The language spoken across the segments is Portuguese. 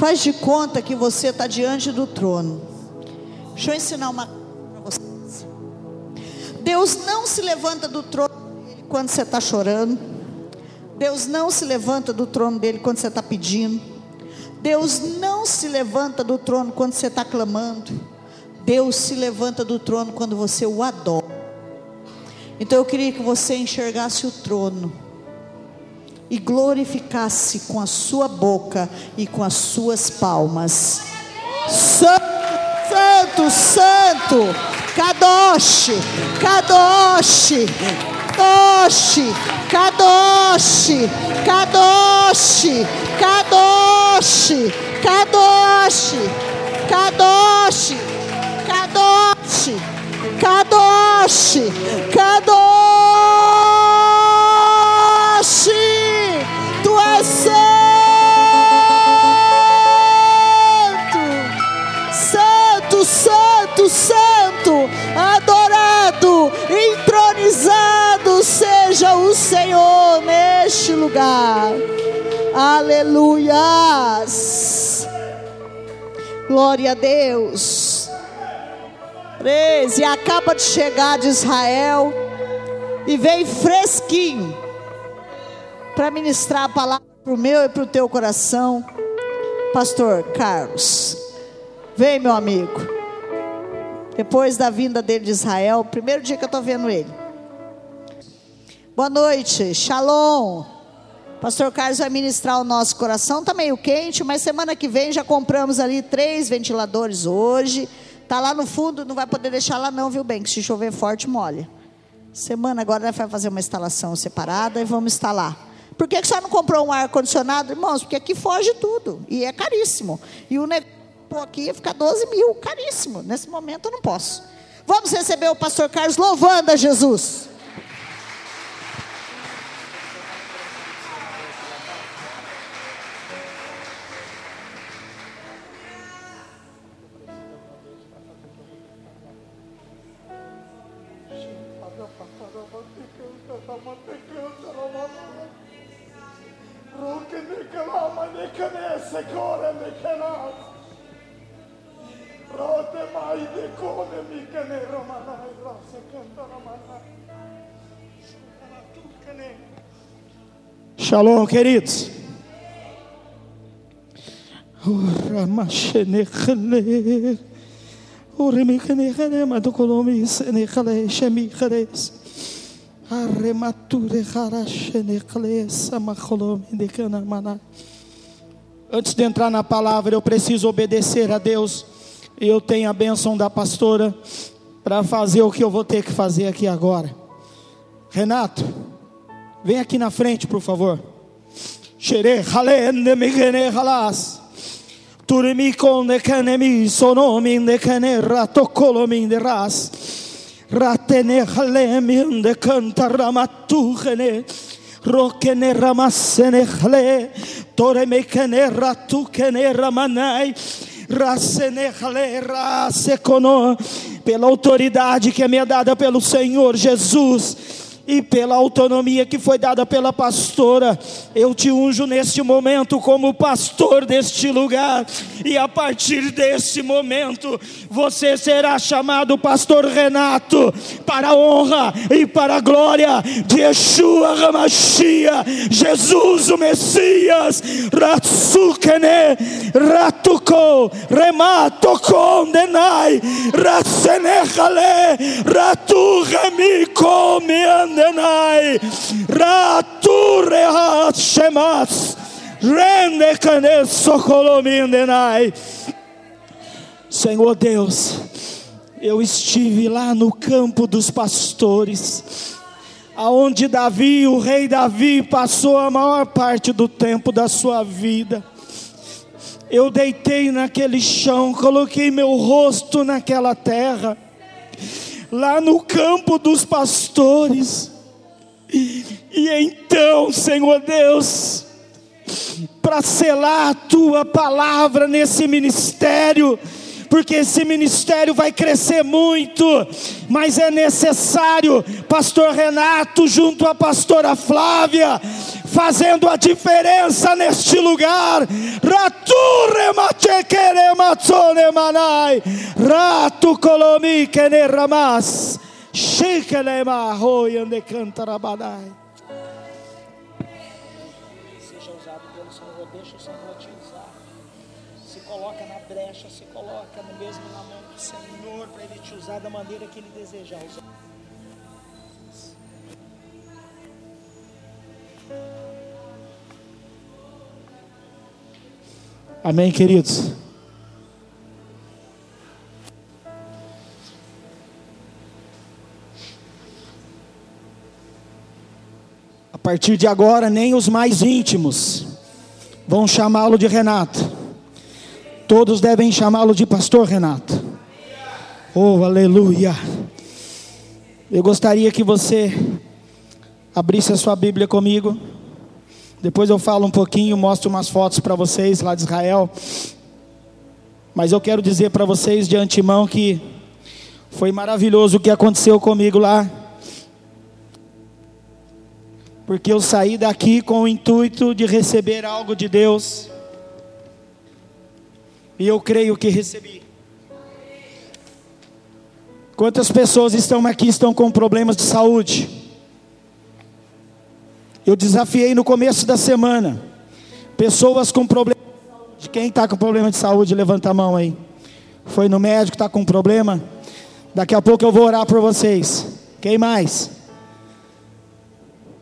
Faz de conta que você está diante do trono. Deixa eu ensinar uma coisa para vocês. Deus não se levanta do trono dele quando você está chorando. Deus não se levanta do trono dele quando você está pedindo. Deus não se levanta do trono quando você está clamando. Deus se levanta do trono quando você o adora. Então eu queria que você enxergasse o trono e glorificasse com a sua boca e com as suas palmas. Santo, santo, santo, Kadosh, Kadosh, Kadosh, Kadosh, Kadosh, Kadosh, Kadosh, Kadosh, Kadosh, Kadosh, Kadosh, santo, adorado, entronizado seja o Senhor neste lugar. Aleluias. Glória a Deus. 13. Acaba de chegar de Israel e vem fresquinho para ministrar a palavra para o meu e para o teu coração. Pastor Carlos, vem meu amigo. Depois da vinda dele de Israel, primeiro dia que eu estou vendo ele. Boa noite, shalom. Pastor Carlos vai ministrar o nosso coração. Está meio quente, mas semana que vem já compramos ali três ventiladores hoje. Tá lá no fundo, não vai poder deixar lá não, viu bem? Que se chover forte, molha. Semana agora vai fazer uma instalação separada e vamos instalar. Por que, que você não comprou um ar-condicionado, irmãos? Porque aqui foge tudo e é caríssimo. E o negócio aqui ia ficar 12 mil, caríssimo. Nesse momento eu não posso. Vamos receber o pastor Carlos louvando a Jesus. Shalom, queridos. Antes de entrar na palavra, eu preciso obedecer a Deus. Eu tenho a bênção da pastora para fazer o que eu vou ter que fazer aqui agora. Renato, Vem aqui na frente, por favor. Xere, halende, me gene, halas. Turimi conde, canemi, sonomi, de cane, ratocolomi, de ras. Ratene, halemi, de canta, ramatu, gene. Rokene, ramassene, hale. Toreme, cane, ratu, cane, ramanai. Rasene. Pela autoridade que é me é dada pelo Senhor Jesus e pela autonomia que foi dada pela pastora, eu te unjo neste momento como pastor deste lugar, e a partir desse momento, você será chamado Pastor Renato, para a honra e para a glória de Yeshua Ramachia, Jesus o Messias, Ratsukene, Ratuko, Remato Condenai, Ratsenechale, Ratu Miandenai, Ratu Rehat Shemas, Rende Kane Sokolomindenai. Senhor Deus, eu estive lá no campo dos pastores, aonde Davi, o rei Davi, passou a maior parte do tempo da sua vida. Eu deitei naquele chão, coloquei meu rosto naquela terra, lá no campo dos pastores. E então, Senhor Deus, para selar a tua palavra nesse ministério, porque esse ministério vai crescer muito, mas é necessário, Pastor Renato, junto à Pastora Flávia, fazendo a diferença neste lugar. Ratu kolomi kene ramas, shikele mahoi ande cantarabanai. Seja usado pelo Senhor, deixa o Senhor te usar. Se coloca na brecha, se coloca no mesmo na mão do Senhor para Ele te usar da maneira que Ele desejar usar. Amém, queridos? A partir de agora, nem os mais íntimos vão chamá-lo de Renato. Todos devem chamá-lo de Pastor Renato. Oh, aleluia. Eu gostaria que você abrisse a sua Bíblia comigo. Depois eu falo um pouquinho, mostro umas fotos para vocês lá de Israel. Mas eu quero dizer para vocês de antemão que foi maravilhoso o que aconteceu comigo lá. Porque eu saí daqui com o intuito de receber algo de Deus. E eu creio que recebi. Quantas pessoas estão aqui estão com problemas de saúde? Eu desafiei no começo da semana. Pessoas com problema de. Quem está com problema de saúde, levanta a mão aí. Foi no médico, está com problema? Daqui a pouco eu vou orar por vocês. Quem mais?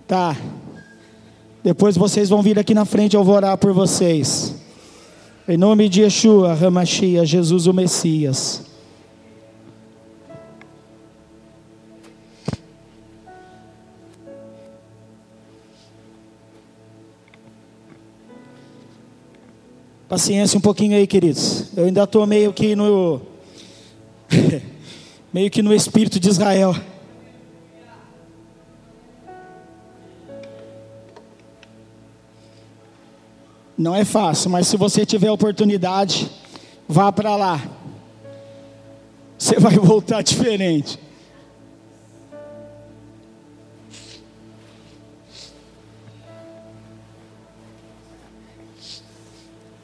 Tá. Depois vocês vão vir aqui na frente, eu vou orar por vocês. Em nome de Yeshua, Ramachia, Jesus o Messias. Paciência um pouquinho aí, queridos. Eu ainda estou meio que no. meio que no espírito de Israel. Não é fácil, mas se você tiver oportunidade, vá para lá. Você vai voltar diferente.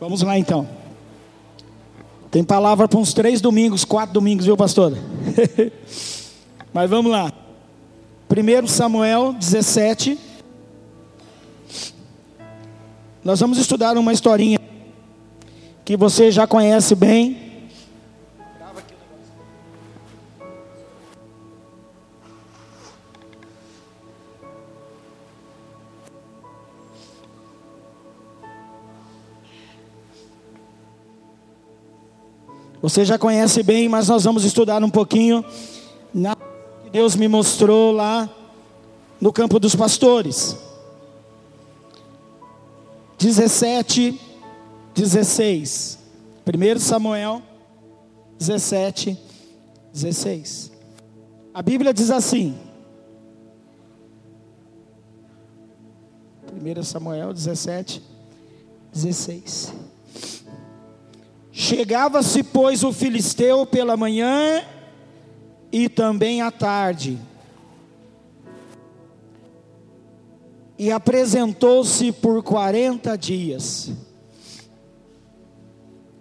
Vamos lá então. Tem palavra para uns três domingos, quatro domingos, viu, pastor? Mas vamos lá. 1 Samuel 17. Nós vamos estudar uma historinha que você já conhece bem. Você já conhece bem, mas nós vamos estudar um pouquinho na que Deus me mostrou lá no campo dos pastores. 17, 16. 1 Samuel 17, 16. A Bíblia diz assim. 1 Samuel 17, 16. Chegava-se, pois, o filisteu pela manhã e também à tarde. E apresentou-se por 40 dias.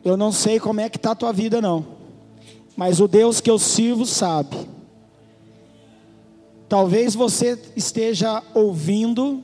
Eu não sei como é que está a tua vida, não. Mas o Deus que eu sirvo sabe. Talvez você esteja ouvindo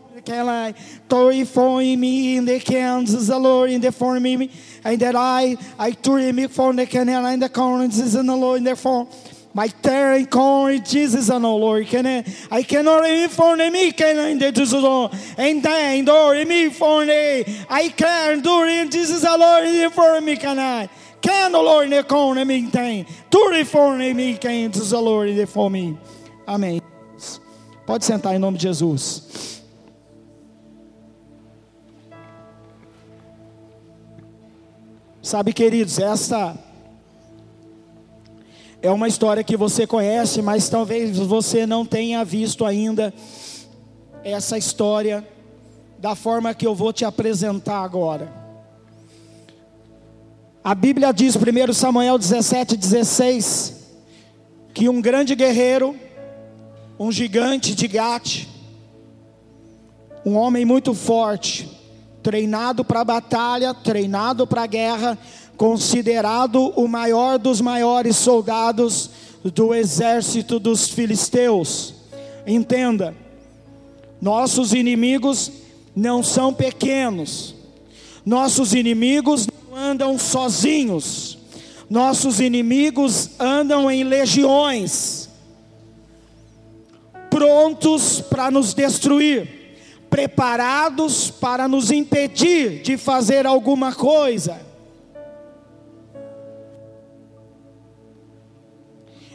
fon aquela toi foi me in the Kansas the Lord in the form me and that I I tore me for the canal in the corners in the Lord in the form my terra corn Jesus and the Lord can I cannot even for me can in the Jesus and then do me for me I can do in Jesus the Lord in the form me can I can the Lord in the corner me tem. For me can Jesus the Lord in the form me Amém. Pode sentar em nome de Jesus. Sabe, queridos, essa é uma história que você conhece, mas talvez você não tenha visto ainda essa história da forma que eu vou te apresentar agora. A Bíblia diz, 1 Samuel 17, 16, que um grande guerreiro, um gigante de Gate, um homem muito forte, treinado para a batalha, treinado para a guerra, considerado o maior dos maiores soldados do exército dos filisteus. Entenda, nossos inimigos não são pequenos, nossos inimigos não andam sozinhos, nossos inimigos andam em legiões, prontos para nos destruir preparados para nos impedir de fazer alguma coisa.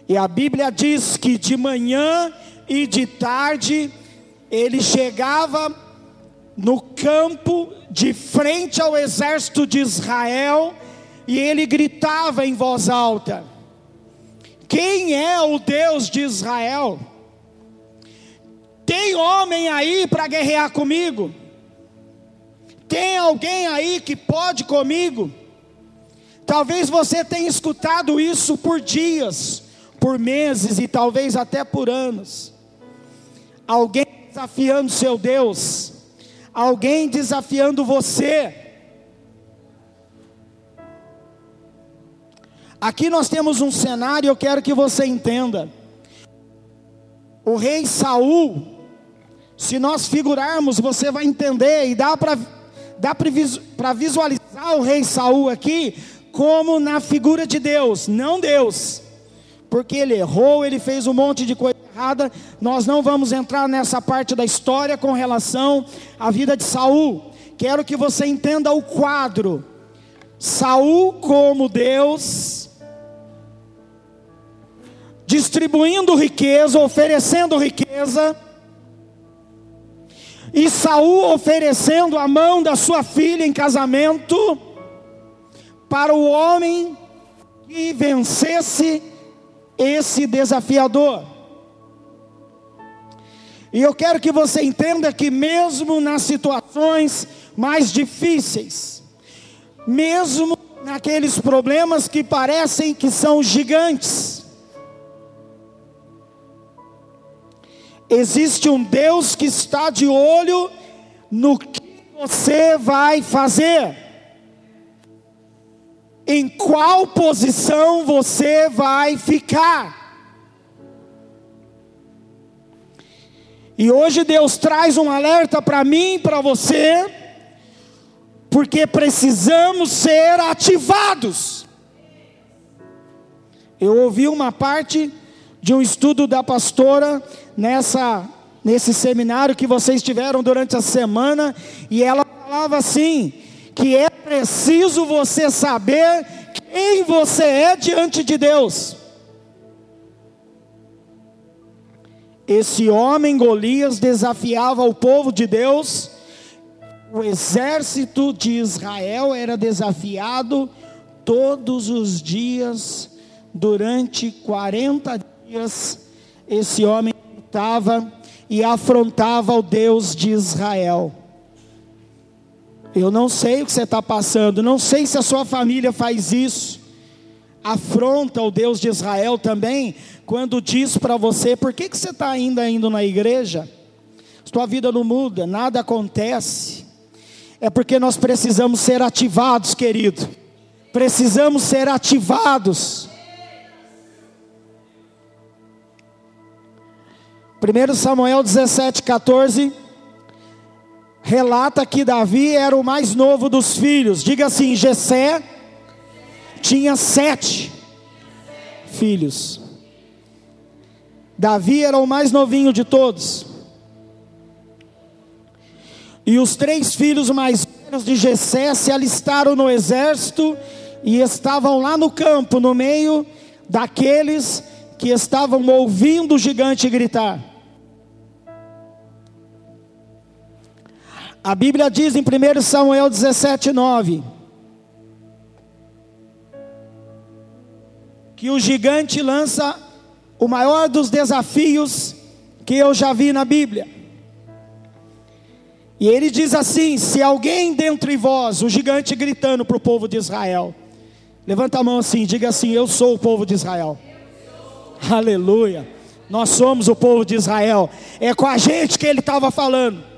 E a Bíblia diz que de manhã e de tarde ele chegava no campo de frente ao exército de Israel e ele gritava em voz alta: Quem é o Deus de Israel? Tem homem aí para guerrear comigo? Tem alguém aí que pode comigo? Talvez você tenha escutado isso por dias, por meses e talvez até por anos. Alguém desafiando seu Deus, alguém desafiando você. Aqui nós temos um cenário, eu quero que você entenda. O rei Saul, se nós figurarmos, você vai entender e dá para dá para visualizar o rei Saul aqui como na figura de Deus, não Deus. Porque ele errou, ele fez um monte de coisa errada. Nós não vamos entrar nessa parte da história com relação à vida de Saul. Quero que você entenda o quadro. Saul como Deus, distribuindo riqueza, oferecendo riqueza, e Saul oferecendo a mão da sua filha em casamento para o homem que vencesse esse desafiador. E eu quero que você entenda que mesmo nas situações mais difíceis, mesmo naqueles problemas que parecem que são gigantes, Existe um Deus que está de olho no que você vai fazer. Em qual posição você vai ficar? E hoje Deus traz um alerta para mim e para você, porque precisamos ser ativados. Eu ouvi uma parte de um estudo da pastora nessa nesse seminário que vocês tiveram durante a semana e ela falava assim que é preciso você saber quem você é diante de Deus. Esse homem Golias desafiava o povo de Deus, o exército de Israel era desafiado todos os dias durante 40 dias. Esse homem gritava e afrontava o Deus de Israel. Eu não sei o que você está passando, não sei se a sua família faz isso. Afronta o Deus de Israel também, quando diz para você: por que, que você está ainda indo na igreja? Sua vida não muda, nada acontece. É porque nós precisamos ser ativados, querido. Precisamos ser ativados. 1 Samuel 17, 14 relata que Davi era o mais novo dos filhos. Diga assim: Jessé tinha sete filhos. Davi era o mais novinho de todos. E os três filhos mais velhos de Jessé se alistaram no exército e estavam lá no campo, no meio daqueles que estavam ouvindo o gigante gritar. A Bíblia diz em 1 Samuel 17, 9: que o gigante lança o maior dos desafios que eu já vi na Bíblia. E ele diz assim: se alguém dentre vós, o gigante gritando para o povo de Israel, levanta a mão assim, diga assim: Eu sou o povo de Israel. Aleluia. Nós somos o povo de Israel. É com a gente que ele estava falando.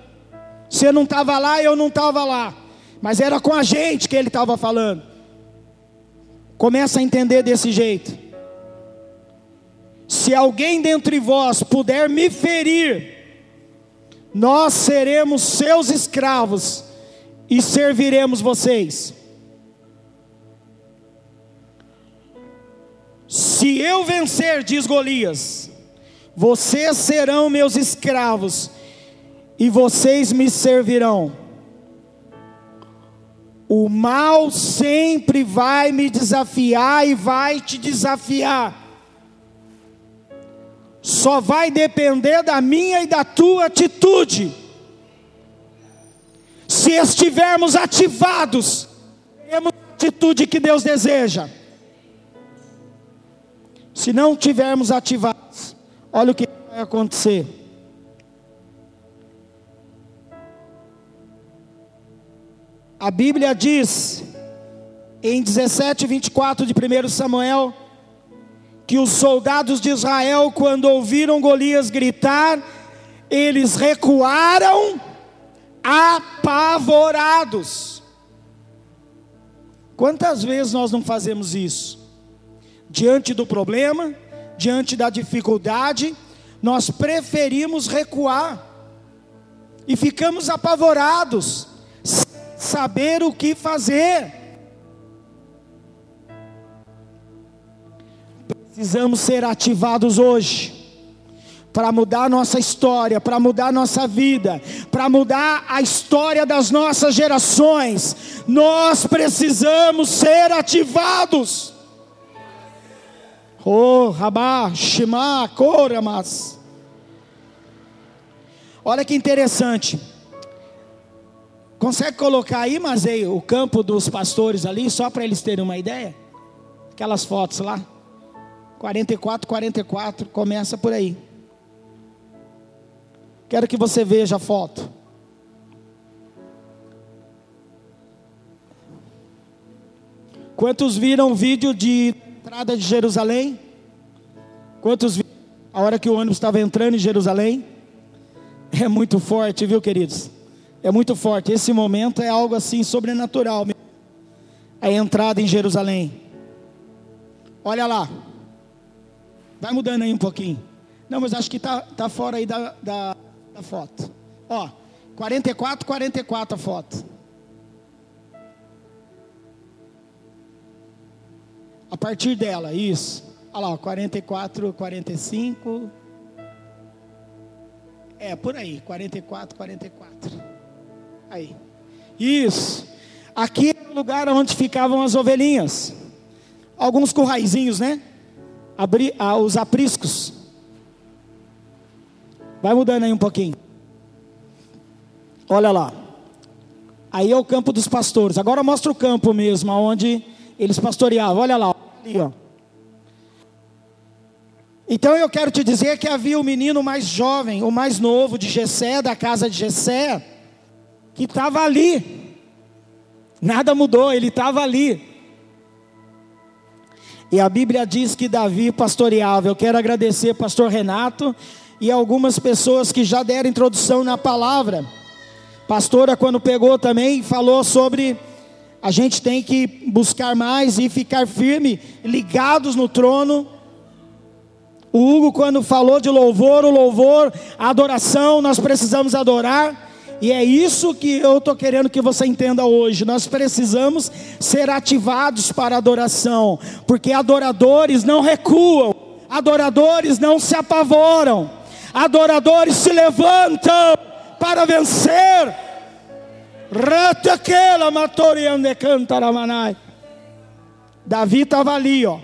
Você não estava lá, eu não estava lá. Mas era com a gente que ele estava falando. Começa a entender desse jeito. Se alguém dentre vós puder me ferir, nós seremos seus escravos e serviremos vocês. Se eu vencer, diz Golias, vocês serão meus escravos e vocês me servirão. O mal sempre vai me desafiar e vai te desafiar. Só vai depender da minha e da tua atitude. Se estivermos ativados, temos a atitude que Deus deseja. Se não tivermos ativados, olha o que vai acontecer. A Bíblia diz em 17, 24 de 1 Samuel, que os soldados de Israel, quando ouviram Golias gritar, eles recuaram apavorados. Quantas vezes nós não fazemos isso? Diante do problema, diante da dificuldade, nós preferimos recuar e ficamos apavorados, saber o que fazer. Precisamos ser ativados hoje para mudar nossa história, para mudar nossa vida, para mudar a história das nossas gerações. Nós precisamos ser ativados. Oh, Rabá, Shema, Koramas. Olha que interessante. Consegue colocar aí, Mazei, o campo dos pastores ali, só para eles terem uma ideia? Aquelas fotos lá. 44, 44, começa por aí. Quero que você veja a foto. Quantos viram o vídeo de entrada de Jerusalém? Quantos viram a hora que o ônibus estava entrando em Jerusalém? É muito forte, viu, queridos? É muito forte. Esse momento é algo assim sobrenatural. A entrada em Jerusalém. Olha lá. Vai mudando aí um pouquinho. Não, mas acho que está tá fora aí da, da, da foto. Ó, 44, 44 a foto. A partir dela, isso. Olha lá, 44, 45. É, por aí, 44, 44. Aí. Isso. Aqui é o lugar onde ficavam as ovelhinhas. Alguns curraizinhos, né? abrir ah, os apriscos. Vai mudando aí um pouquinho. Olha lá. Aí é o campo dos pastores. Agora mostra o campo mesmo, onde eles pastoreavam. Olha lá, ali, ó. Então eu quero te dizer que havia o menino mais jovem, o mais novo de Jessé, da casa de Jessé, que estava ali. Nada mudou, ele estava ali. E a Bíblia diz que Davi pastoreava. Eu quero agradecer pastor Renato e algumas pessoas que já deram introdução na palavra. Pastora, quando pegou também, falou sobre a gente tem que buscar mais e ficar firme, ligados no trono. O Hugo, quando falou de louvor, o louvor, a adoração, nós precisamos adorar. E é isso que eu estou querendo que você entenda hoje. Nós precisamos ser ativados para adoração, porque adoradores não recuam, adoradores não se apavoram, adoradores se levantam para vencer. Davi estava ali, ó,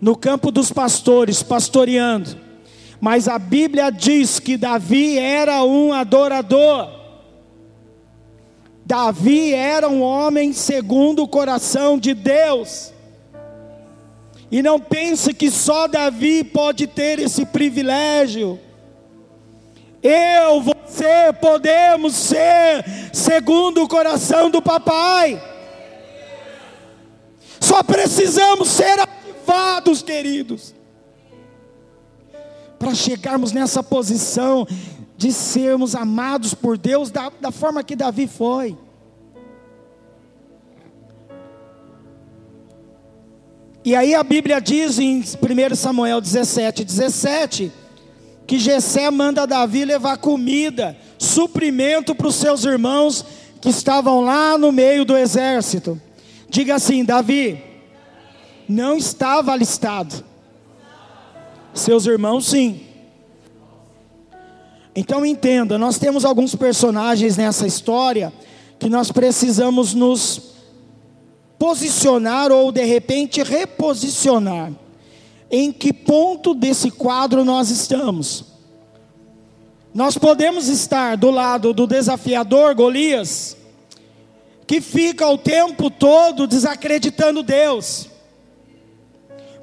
no campo dos pastores, pastoreando. Mas a Bíblia diz que Davi era um adorador. Davi era um homem segundo o coração de Deus. E não pense que só Davi pode ter esse privilégio. Eu, você podemos ser segundo o coração do papai. Só precisamos ser ativados, queridos, para chegarmos nessa posição de sermos amados por Deus da, da forma que Davi foi. E aí a Bíblia diz em 1 Samuel 17, 17 que Jessé manda Davi levar comida, suprimento para os seus irmãos que estavam lá no meio do exército. Diga assim, Davi, não estava alistado. Seus irmãos, sim. Então entenda, nós temos alguns personagens nessa história que nós precisamos nos posicionar ou de repente reposicionar em que ponto desse quadro nós estamos. Nós podemos estar do lado do desafiador Golias, que fica o tempo todo desacreditando Deus.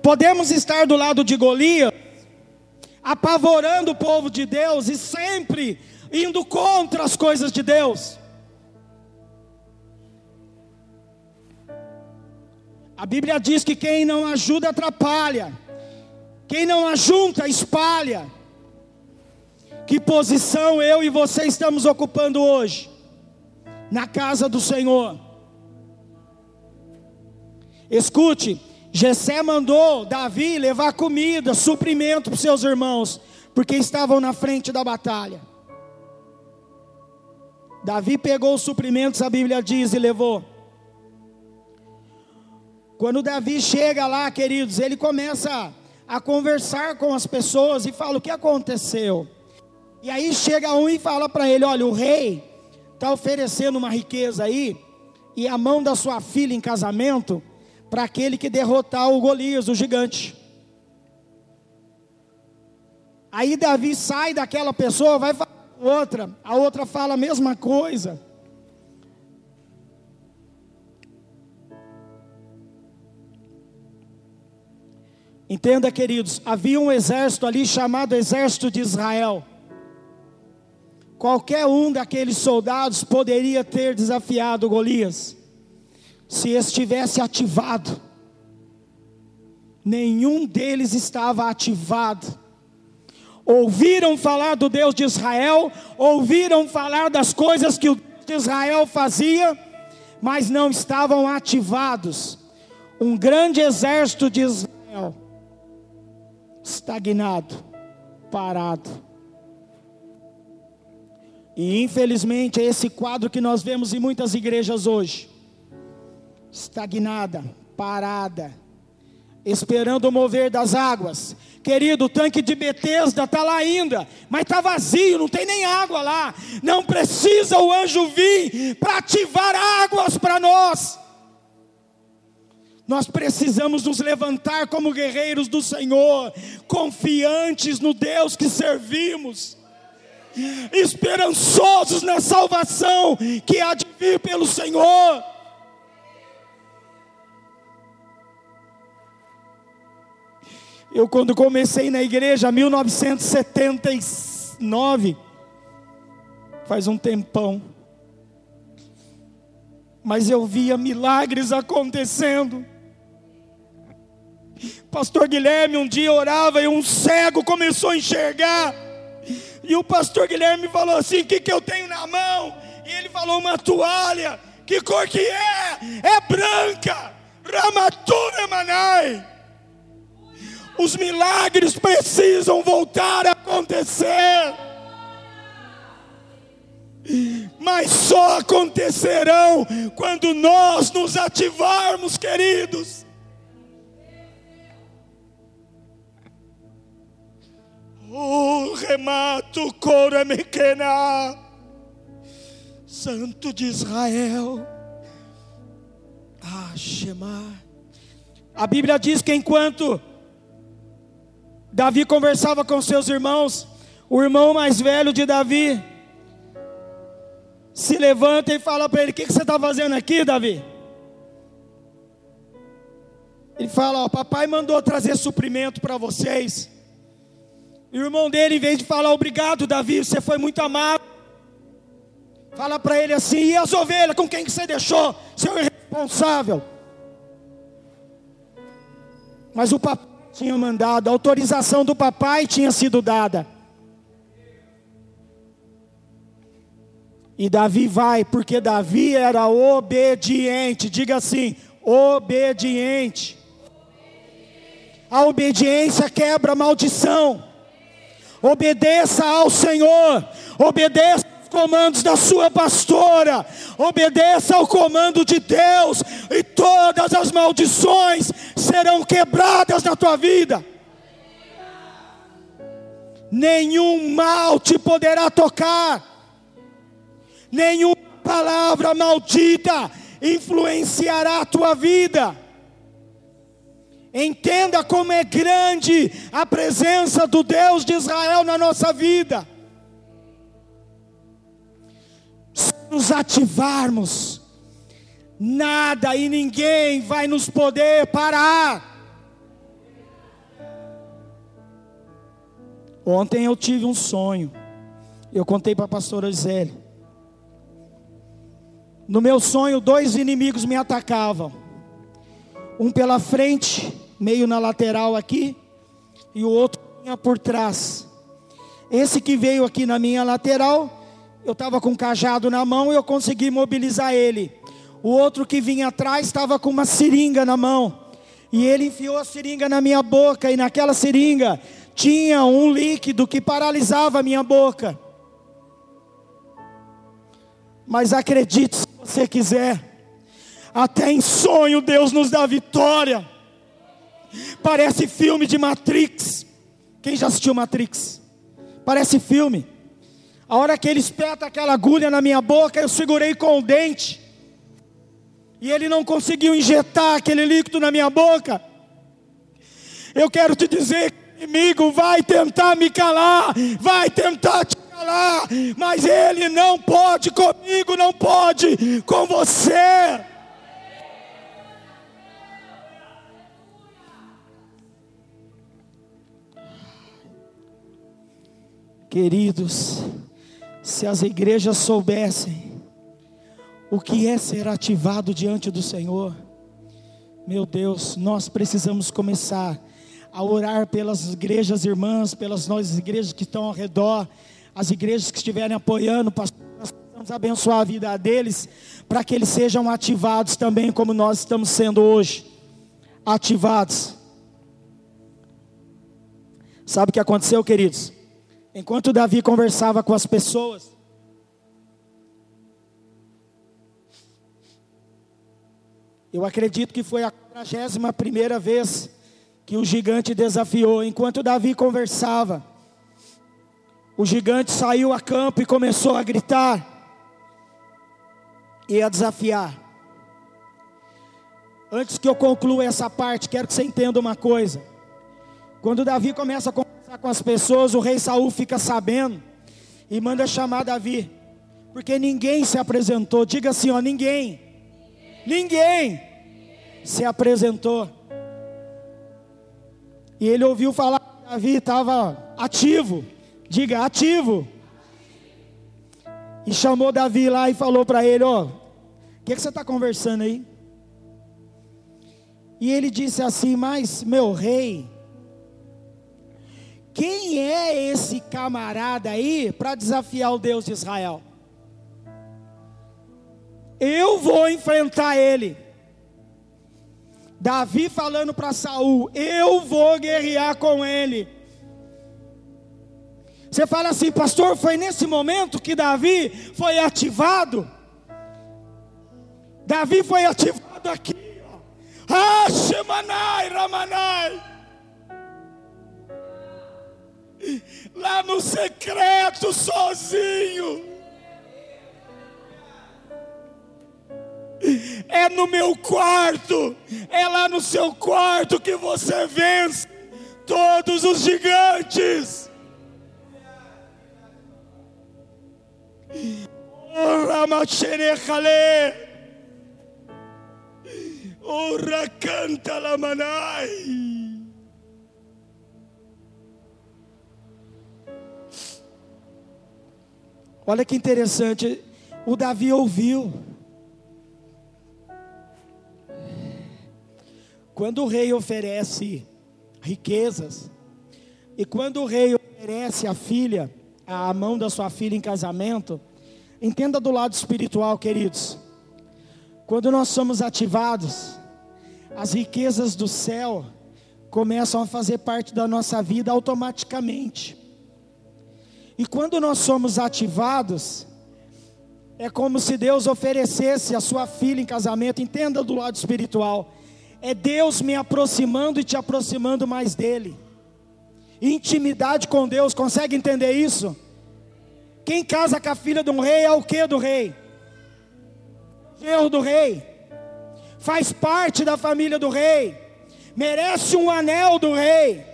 Podemos estar do lado de Golias, apavorando o povo de Deus e sempre indo contra as coisas de Deus. A Bíblia diz que quem não ajuda atrapalha. Quem não ajunta, espalha. Que posição eu e você estamos ocupando hoje? Na casa do Senhor. Escute, Jessé mandou Davi levar comida, suprimento para seus irmãos, porque estavam na frente da batalha. Davi pegou os suprimentos, a Bíblia diz, e levou. Quando Davi chega lá, queridos, ele começa a conversar com as pessoas e fala: O que aconteceu? E aí chega um e fala para ele: Olha, o rei está oferecendo uma riqueza aí, e a mão da sua filha em casamento, para aquele que derrotar o Golias, o gigante. Aí Davi sai daquela pessoa, vai falar outra, a outra fala a mesma coisa. Entenda, queridos, havia um exército ali chamado Exército de Israel. Qualquer um daqueles soldados poderia ter desafiado Golias, se estivesse ativado. Nenhum deles estava ativado. Ouviram falar do Deus de Israel, ouviram falar das coisas que o Deus de Israel fazia, mas não estavam ativados. Um grande exército de Israel estagnado, parado. E infelizmente é esse quadro que nós vemos em muitas igrejas hoje. Estagnada, parada, esperando o mover das águas. Querido, o tanque de Betesda está lá ainda, mas está vazio, não tem nem água lá. Não precisa o anjo vir para ativar águas para nós. Nós precisamos nos levantar como guerreiros do Senhor, confiantes no Deus que servimos, esperançosos na salvação que há de vir pelo Senhor. Eu, quando comecei na igreja, 1979, faz um tempão, mas eu via milagres acontecendo. Pastor Guilherme um dia orava e um cego começou a enxergar. E o pastor Guilherme falou assim: O que, que eu tenho na mão? E ele falou: Uma toalha. Que cor que é? É branca. Ramatura Manai. Os milagres precisam voltar a acontecer. Mas só acontecerão quando nós nos ativarmos, queridos. Oh, remato cora pequena, Santo de Israel. Ah, Shema. A Bíblia diz que enquanto Davi conversava com seus irmãos, o irmão mais velho de Davi se levanta e fala para ele: O que, que você está fazendo aqui, Davi? Ele fala: Ó, papai mandou trazer suprimento para vocês. E o irmão dele, em vez de falar obrigado, Davi, você foi muito amado. Fala para ele assim: e as ovelhas, com quem que você deixou? Seu irresponsável. Mas o papai tinha mandado, a autorização do papai tinha sido dada. E Davi vai, porque Davi era obediente. Diga assim: obediente. A obediência quebra a maldição. Obedeça ao Senhor. Obedeça comandos da sua pastora. Obedeça ao comando de Deus. E todas as maldições serão quebradas na tua vida. Nenhum mal te poderá tocar. Nenhuma palavra maldita influenciará a tua vida. Entenda como é grande a presença do Deus de Israel na nossa vida. Nos ativarmos, nada e ninguém vai nos poder parar. Ontem eu tive um sonho. Eu contei para a pastora Gisele. No meu sonho, dois inimigos me atacavam. Um pela frente, meio na lateral aqui, e o outro vinha por trás. Esse que veio aqui na minha lateral, eu estava com um cajado na mão e eu consegui mobilizar ele. O outro que vinha atrás estava com uma seringa na mão. E ele enfiou a seringa na minha boca, e naquela seringa tinha um líquido que paralisava a minha boca. Mas acredite se você quiser, até em sonho Deus nos dá vitória. Parece filme de Matrix. Quem já assistiu Matrix? Parece filme. A hora que ele espeta aquela agulha na minha boca, eu segurei com o dente. E ele não conseguiu injetar aquele líquido na minha boca. Eu quero te dizer, inimigo vai tentar me calar, vai tentar te lá, mas ele não pode comigo, não pode com você. Queridos, se as igrejas soubessem o que é ser ativado diante do Senhor, meu Deus, nós precisamos começar a orar pelas igrejas irmãs, pelas nossas igrejas que estão ao redor, as igrejas que estiverem apoiando, pastor, nós precisamos abençoar a vida deles, para que eles sejam ativados também, como nós estamos sendo hoje ativados. Sabe o que aconteceu, queridos? Enquanto Davi conversava com as pessoas, eu acredito que foi a 41 primeira vez que o gigante desafiou. Enquanto Davi conversava, o gigante saiu a campo e começou a gritar e a desafiar. Antes que eu conclua essa parte, quero que você entenda uma coisa. Quando Davi começa a com as pessoas, o rei Saul fica sabendo e manda chamar Davi, porque ninguém se apresentou. Diga assim, ó, ninguém. Ninguém se apresentou. E ele ouviu falar que Davi estava ativo. Diga ativo. E chamou Davi lá e falou para ele: Ó, o que, que você está conversando aí? E ele disse assim: Mas, meu rei, quem é esse camarada aí para desafiar o Deus de Israel? Eu vou enfrentar ele. Davi falando para Saul: Eu vou guerrear com ele. Você fala assim, pastor, foi nesse momento que Davi foi ativado. Davi foi ativado aqui. Ah, Shemanai, Ramanai. Lá no secreto, sozinho. É no meu quarto, é lá no seu quarto que você vence todos os gigantes. Ora canta la manai. Olha que interessante, o Davi ouviu. Quando o rei oferece riquezas, e quando o rei oferece a filha, a mão da sua filha em casamento, entenda do lado espiritual, queridos. Quando nós somos ativados, as riquezas do céu começam a fazer parte da nossa vida automaticamente. E quando nós somos ativados, é como se Deus oferecesse a sua filha em casamento, entenda do lado espiritual. É Deus me aproximando e te aproximando mais dele. Intimidade com Deus, consegue entender isso? Quem casa com a filha de um rei é o que do rei? Erro do rei. Faz parte da família do rei. Merece um anel do rei.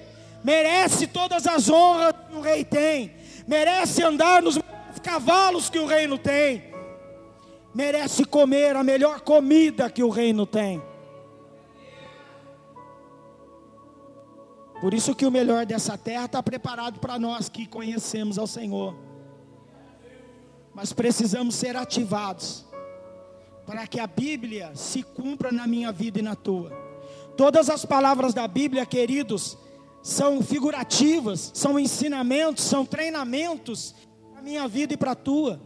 Merece todas as honras que o rei tem. Merece andar nos cavalos que o reino tem. Merece comer a melhor comida que o reino tem. Por isso que o melhor dessa terra está preparado para nós que conhecemos ao Senhor. Mas precisamos ser ativados para que a Bíblia se cumpra na minha vida e na tua. Todas as palavras da Bíblia, queridos, são figurativas, são ensinamentos, são treinamentos para a minha vida e para a tua.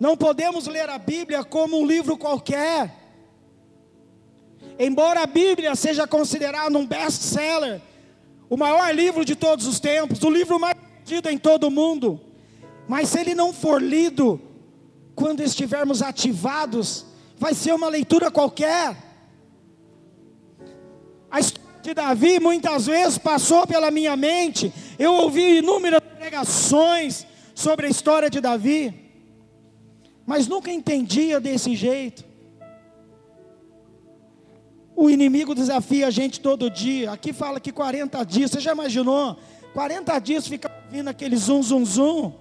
Não podemos ler a Bíblia como um livro qualquer. Embora a Bíblia seja considerada um best-seller, o maior livro de todos os tempos, o livro mais vendido em todo o mundo, mas se ele não for lido, quando estivermos ativados, vai ser uma leitura qualquer. A história de Davi muitas vezes passou pela minha mente, eu ouvi inúmeras pregações sobre a história de Davi, mas nunca entendia desse jeito. O inimigo desafia a gente todo dia. Aqui fala que 40 dias. Você já imaginou? 40 dias fica vindo aquele zum, zum, zum.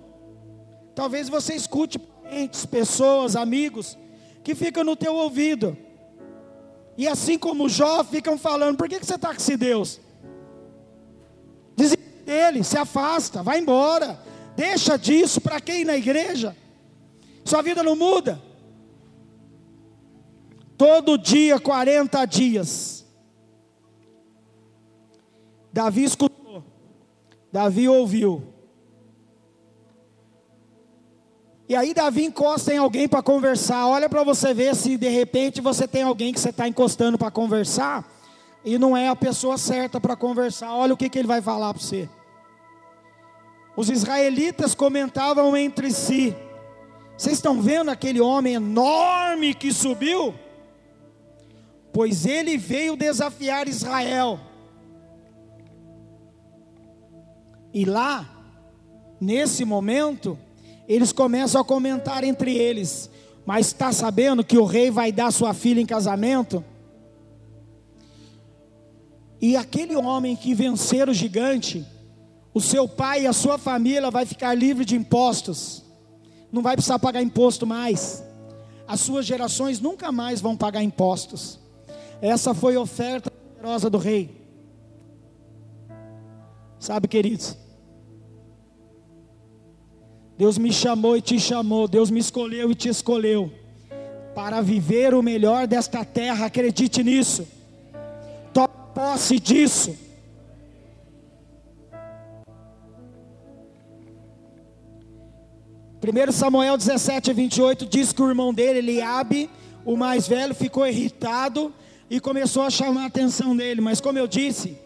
Talvez você escute parentes, pessoas, amigos, que ficam no teu ouvido. E assim como Jó, ficam falando: por que, você está com esse Deus? Diz dele, se afasta, vai embora. Deixa disso, para quem na igreja? Sua vida não muda. Todo dia, 40 dias. Davi escutou. Davi ouviu. E aí Davi encosta em alguém para conversar. Olha para você ver se de repente você tem alguém que você está encostando para conversar e não é a pessoa certa para conversar. Olha o que, que ele vai falar para você. Os israelitas comentavam entre si: Vocês estão vendo aquele homem enorme que subiu? pois ele veio desafiar Israel. E lá, nesse momento, eles começam a comentar entre eles: Mas está sabendo que o rei vai dar sua filha em casamento? E aquele homem que vencer o gigante, o seu pai e a sua família vai ficar livre de impostos, não vai precisar pagar imposto mais. As suas gerações nunca mais vão pagar impostos. Essa foi a oferta generosa do rei. Sabe, queridos? Deus me chamou e te chamou, Deus me escolheu e te escolheu para viver o melhor desta terra. Acredite nisso. Tome posse disso. Primeiro Samuel 17, 28 diz que o irmão dele, Eliabe, o mais velho, ficou irritado e começou a chamar a atenção dele, mas como eu disse,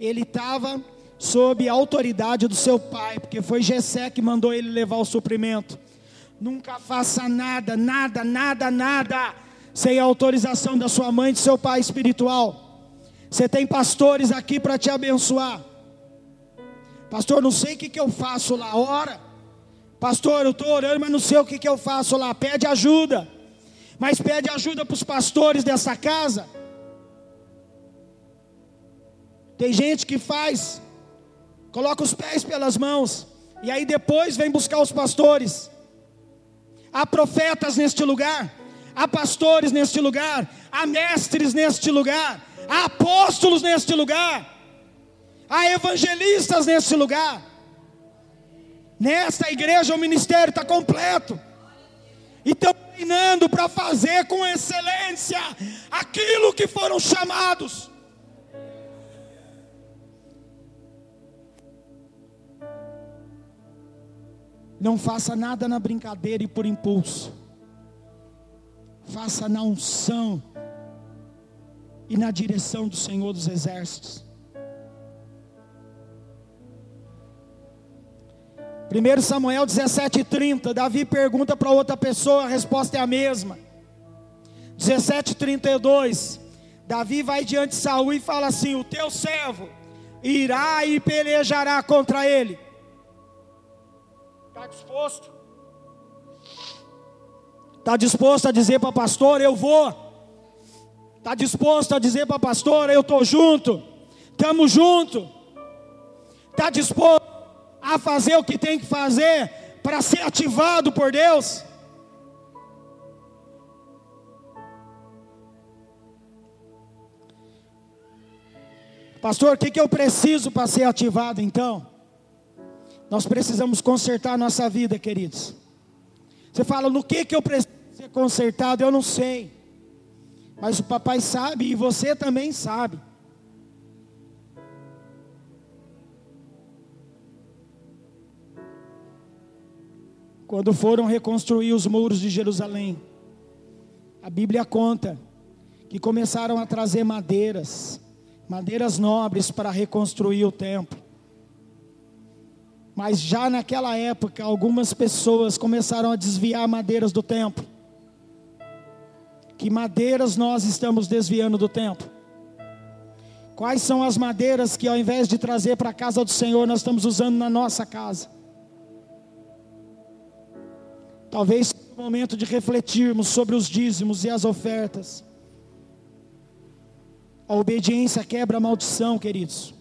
ele estava sob a autoridade do seu pai, porque foi Jessé que mandou ele levar o suprimento. Nunca faça nada, nada, nada, nada, sem a autorização da sua mãe e do seu pai espiritual. Você tem pastores aqui para te abençoar. Pastor, não sei o que, que eu faço lá, ora. Pastor, eu estou orando, mas não sei o que, que eu faço lá. Pede ajuda. Mas pede ajuda para os pastores dessa casa tem gente que faz, coloca os pés pelas mãos, e aí depois vem buscar os pastores. Há profetas neste lugar, há pastores neste lugar, há mestres neste lugar, há apóstolos neste lugar, há evangelistas neste lugar. Nesta igreja o ministério está completo. E estão treinando para fazer com excelência aquilo que foram chamados. Não faça nada na brincadeira e por impulso. Faça na unção e na direção do Senhor dos Exércitos. 1 Samuel 17,30, Davi pergunta para outra pessoa, a resposta é a mesma. 17,32, Davi vai diante de Saul e fala assim: O teu servo irá e pelejará contra ele. Está disposto? Está disposto a dizer para a pastora, eu vou? Está disposto a dizer para a pastora, eu estou junto? Estamos junto? Está disposto a fazer o que tem que fazer para ser ativado por Deus? Pastor, o que, que eu preciso para ser ativado então? Nós precisamos consertar a nossa vida, queridos. Você fala, no que, que eu preciso ser consertado? Eu não sei. Mas o papai sabe e você também sabe. Quando foram reconstruir os muros de Jerusalém, a Bíblia conta que começaram a trazer madeiras, madeiras nobres para reconstruir o templo. Mas já naquela época, algumas pessoas começaram a desviar madeiras do templo. Que madeiras nós estamos desviando do templo? Quais são as madeiras que ao invés de trazer para a casa do Senhor, nós estamos usando na nossa casa? Talvez seja o momento de refletirmos sobre os dízimos e as ofertas. A obediência quebra a maldição, queridos.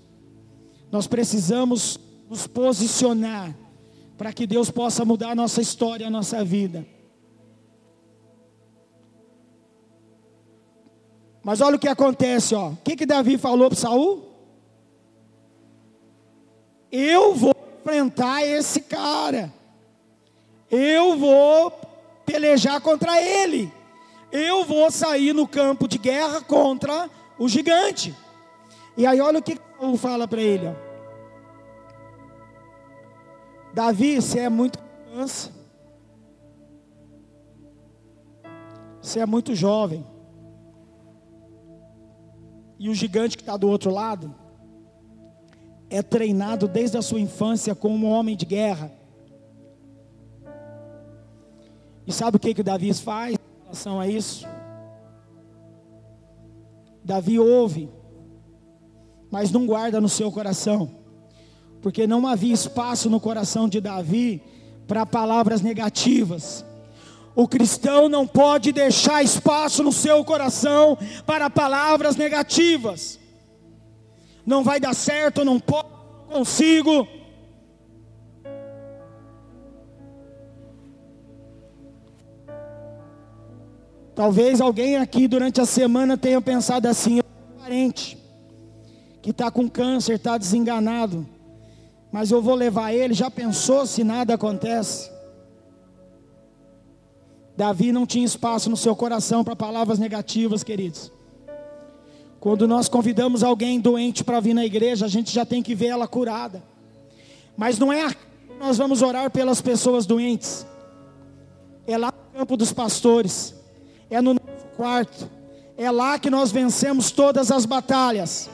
Nós precisamos nos posicionar para que Deus possa mudar a nossa história, a nossa vida. Mas olha o que acontece, ó. O que, que Davi falou para Saul? Eu vou enfrentar esse cara. Eu vou pelejar contra ele. Eu vou sair no campo de guerra contra o gigante. E aí olha o que Saul fala para ele, ó. Davi, você é muito criança. Você é muito jovem. E o gigante que está do outro lado é treinado desde a sua infância como um homem de guerra. E sabe o que, que Davi faz em relação a isso? Davi ouve, mas não guarda no seu coração porque não havia espaço no coração de Davi para palavras negativas. O cristão não pode deixar espaço no seu coração para palavras negativas. Não vai dar certo, não posso, não consigo. Talvez alguém aqui durante a semana tenha pensado assim: um parente que está com câncer, está desenganado mas eu vou levar ele. Já pensou se nada acontece? Davi não tinha espaço no seu coração para palavras negativas, queridos. Quando nós convidamos alguém doente para vir na igreja, a gente já tem que ver ela curada. Mas não é aqui que nós vamos orar pelas pessoas doentes. É lá no campo dos pastores. É no quarto. É lá que nós vencemos todas as batalhas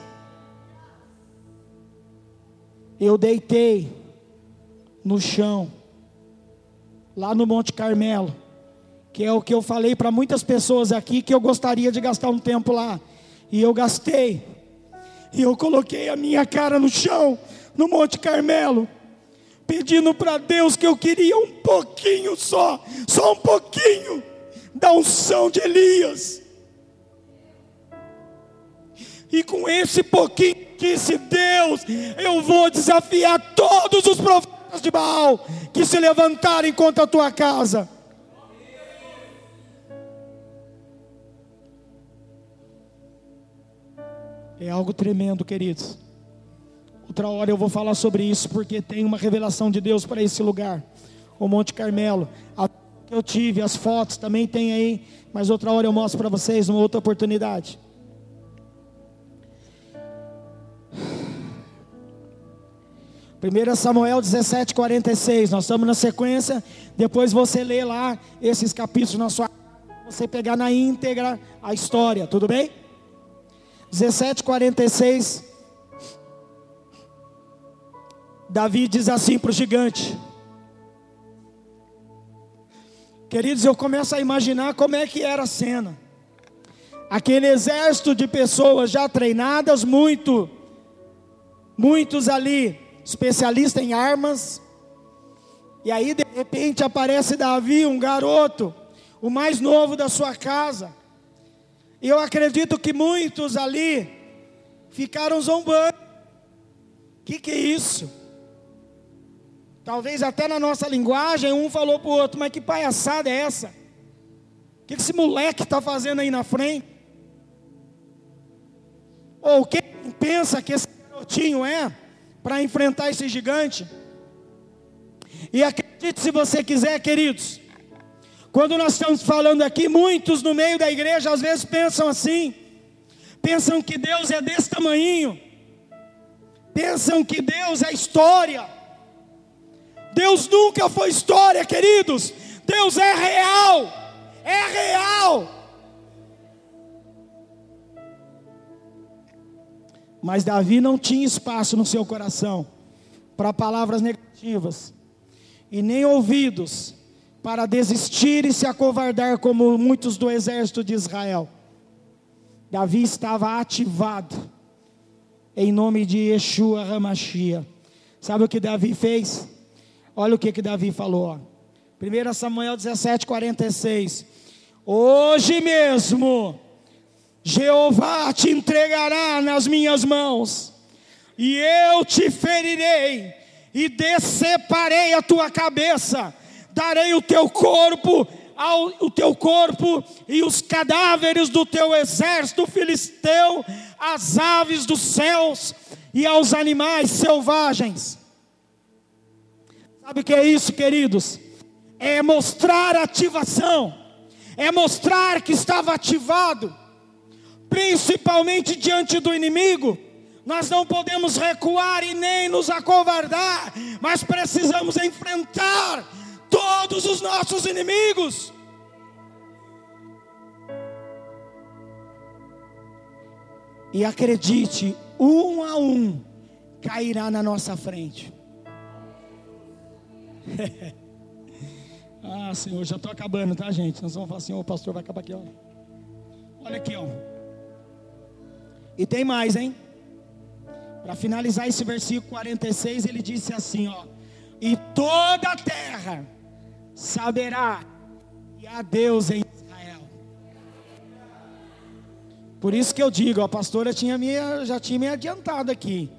eu deitei no chão, lá no Monte Carmelo, que é o que eu falei para muitas pessoas aqui que eu gostaria de gastar um tempo lá, e eu gastei, e eu coloquei a minha cara no chão, no Monte Carmelo, pedindo para Deus que eu queria um pouquinho só, só um pouquinho da unção de Elias. E com esse pouquinho disse: Deus, eu vou desafiar todos os profetas de Baal que se levantarem contra a tua casa. É algo tremendo, queridos. Outra hora eu vou falar sobre isso, porque tem uma revelação de Deus para esse lugar, o Monte Carmelo. A eu tive, as fotos também tem aí, mas outra hora eu mostro para vocês, uma outra oportunidade. 1 Samuel 17, 46. Nós estamos na sequência. Depois você lê lá esses capítulos na sua. Você pegar na íntegra a história, tudo bem? 17, 46. Davi diz assim para o gigante. Queridos, eu começo a imaginar como é que era a cena. Aquele exército de pessoas já treinadas, muito, muitos ali especialista em armas. E aí de repente aparece Davi, um garoto, o mais novo da sua casa. E eu acredito que muitos ali ficaram zombando. O que, que é isso? Talvez até na nossa linguagem, um falou para o outro, mas que palhaçada é essa? O que, que esse moleque está fazendo aí na frente? Ou quem pensa que esse garotinho é? Para enfrentar esse gigante. E acredite se você quiser, queridos. Quando nós estamos falando aqui, muitos no meio da igreja às vezes pensam assim, pensam que Deus é desse tamanho, pensam que Deus é história. Deus nunca foi história, queridos. Deus é real, é real. Mas Davi não tinha espaço no seu coração para palavras negativas, e nem ouvidos para desistir e se acovardar como muitos do exército de Israel. Davi estava ativado em nome de Yeshua Ramachia. Sabe o que Davi fez? Olha o que, que Davi falou. 1 Samuel 17, 46. Hoje mesmo Jeová te entregará nas minhas mãos, e eu te ferirei, e deceparei a tua cabeça, darei o teu corpo ao o teu corpo e os cadáveres do teu exército filisteu, às aves dos céus e aos animais selvagens. Sabe o que é isso, queridos? É mostrar ativação, é mostrar que estava ativado principalmente diante do inimigo. Nós não podemos recuar e nem nos acovardar, mas precisamos enfrentar todos os nossos inimigos. E acredite, um a um cairá na nossa frente. ah, Senhor, já estou acabando, tá, gente? Nós vamos falar assim, o pastor vai acabar aqui, ó. Olha aqui, ó. E tem mais, hein? Para finalizar esse versículo 46, ele disse assim, ó: "E toda a terra saberá que há Deus em Israel". Por isso que eu digo, a pastora tinha me, já tinha me adiantado aqui.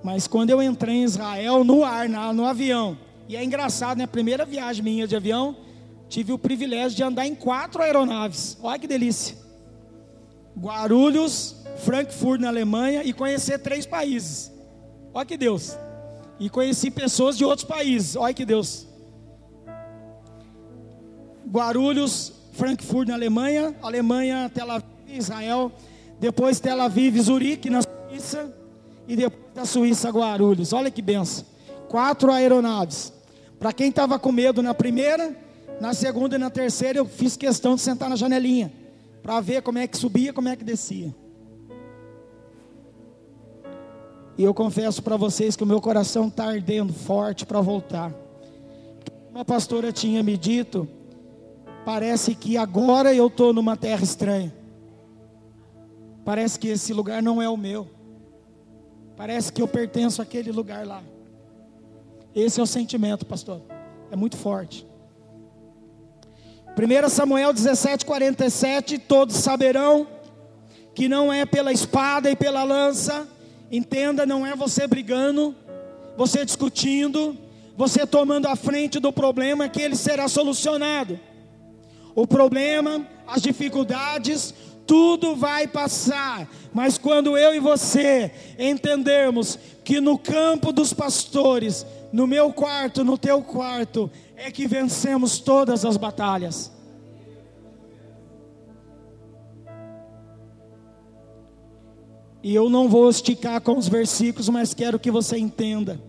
Mas quando eu entrei em Israel no ar, no avião, e é engraçado, né? Primeira viagem minha de avião, tive o privilégio de andar em quatro aeronaves. Olha que delícia. Guarulhos, Frankfurt na Alemanha e conhecer três países. Olha que Deus. E conheci pessoas de outros países. Olha que Deus. Guarulhos, Frankfurt na Alemanha, Alemanha, Tel Aviv, Israel, depois Tel Aviv, Zurique na Suíça e depois da Suíça Guarulhos. Olha que benção. Quatro aeronaves. Para quem estava com medo na primeira, na segunda e na terceira eu fiz questão de sentar na janelinha para ver como é que subia, como é que descia. E eu confesso para vocês que o meu coração está ardendo forte para voltar. Uma pastora tinha me dito, parece que agora eu estou numa terra estranha. Parece que esse lugar não é o meu. Parece que eu pertenço àquele lugar lá. Esse é o sentimento, pastor. É muito forte. 1 Samuel 17, 47, todos saberão que não é pela espada e pela lança, Entenda, não é você brigando, você discutindo, você tomando a frente do problema que ele será solucionado. O problema, as dificuldades, tudo vai passar, Mas quando eu e você entendermos que no campo dos pastores, no meu quarto, no teu quarto, é que vencemos todas as batalhas. E eu não vou esticar com os versículos, mas quero que você entenda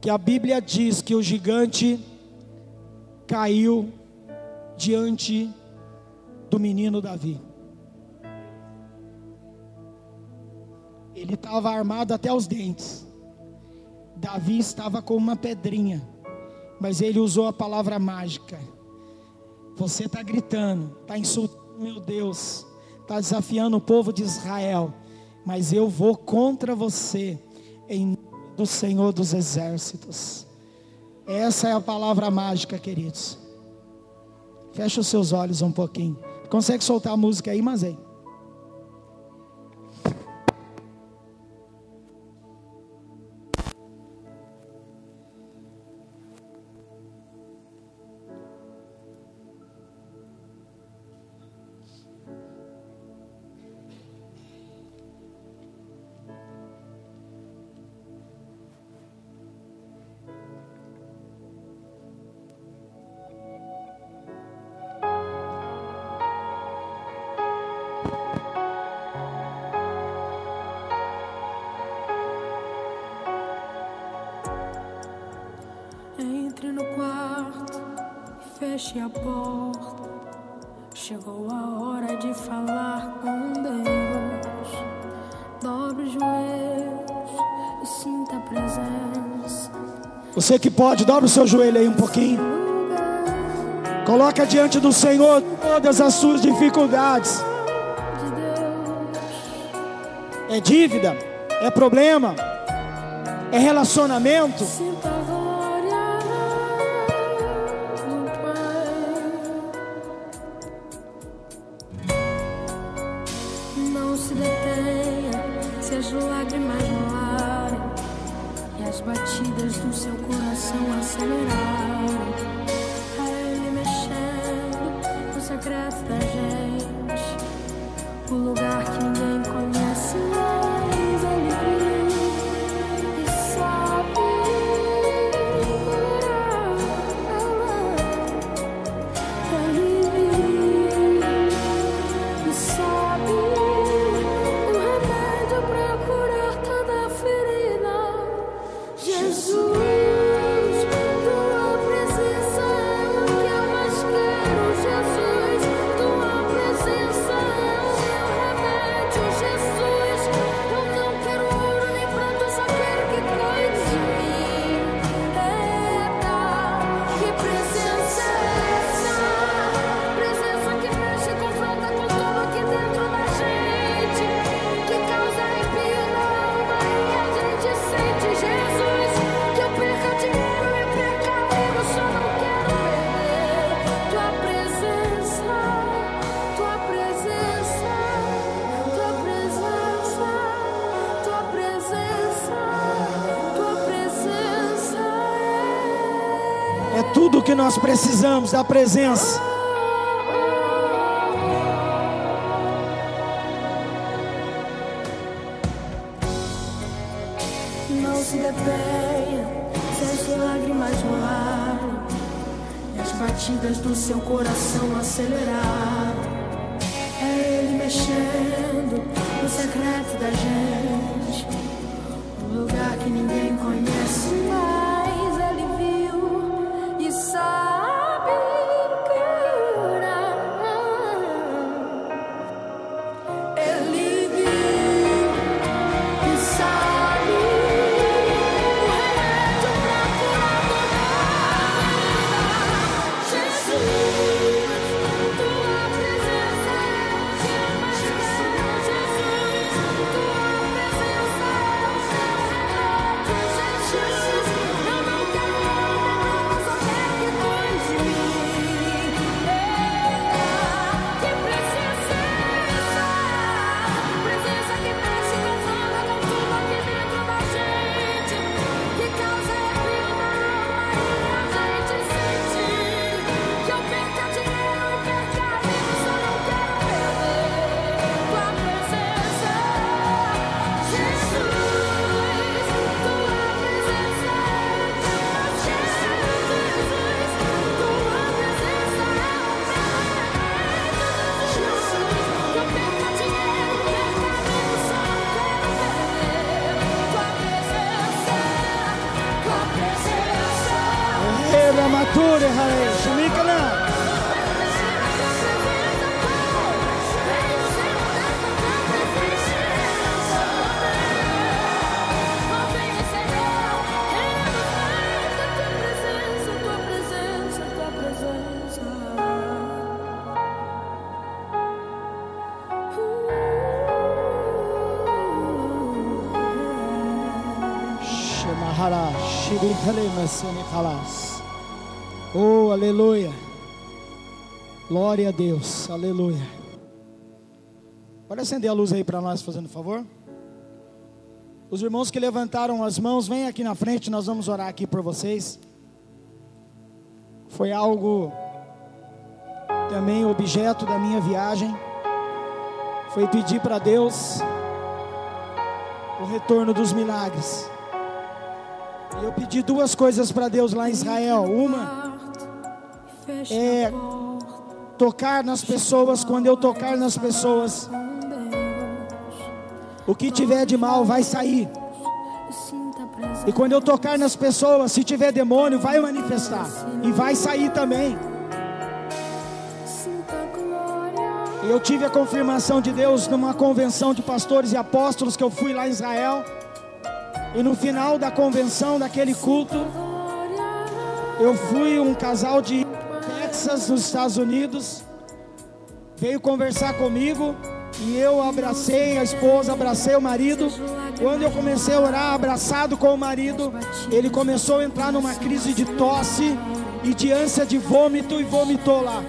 que a Bíblia diz que o gigante caiu diante do menino Davi. Ele estava armado até os dentes. Davi estava com uma pedrinha, mas ele usou a palavra mágica. Você está gritando, está insultando meu Deus, está desafiando o povo de Israel, mas eu vou contra você, em nome do Senhor dos Exércitos. Essa é a palavra mágica, queridos. Fecha os seus olhos um pouquinho. Consegue soltar a música aí, mas aí. Você que pode, dobra o seu joelho aí um pouquinho. Coloca diante do Senhor todas as suas dificuldades. É dívida, é problema, é relacionamento, nós precisamos da presença. Não se detenha se as lágrimas rolarem e as batidas do seu coração aceleraram. É Ele mexendo no secreto da gente, Oh, aleluia. Glória a Deus, aleluia. Pode acender a luz aí para nós, fazendo favor. Os irmãos que levantaram as mãos, vem aqui na frente, nós vamos orar aqui por vocês. Foi algo também objeto da minha viagem. Foi pedir para Deus o retorno dos milagres. E eu pedi duas coisas para Deus lá em Israel. Uma é tocar nas pessoas, quando eu tocar nas pessoas, o que tiver de mal vai sair. E quando eu tocar nas pessoas, se tiver demônio, vai manifestar e vai sair também. Eu tive a confirmação de Deus numa convenção de pastores e apóstolos que eu fui lá em Israel. E no final da convenção, daquele culto, eu fui um casal de Texas, nos Estados Unidos, veio conversar comigo e eu abracei a esposa, abracei o marido. Quando eu comecei a orar abraçado com o marido, ele começou a entrar numa crise de tosse e de ânsia de vômito e vomitou lá.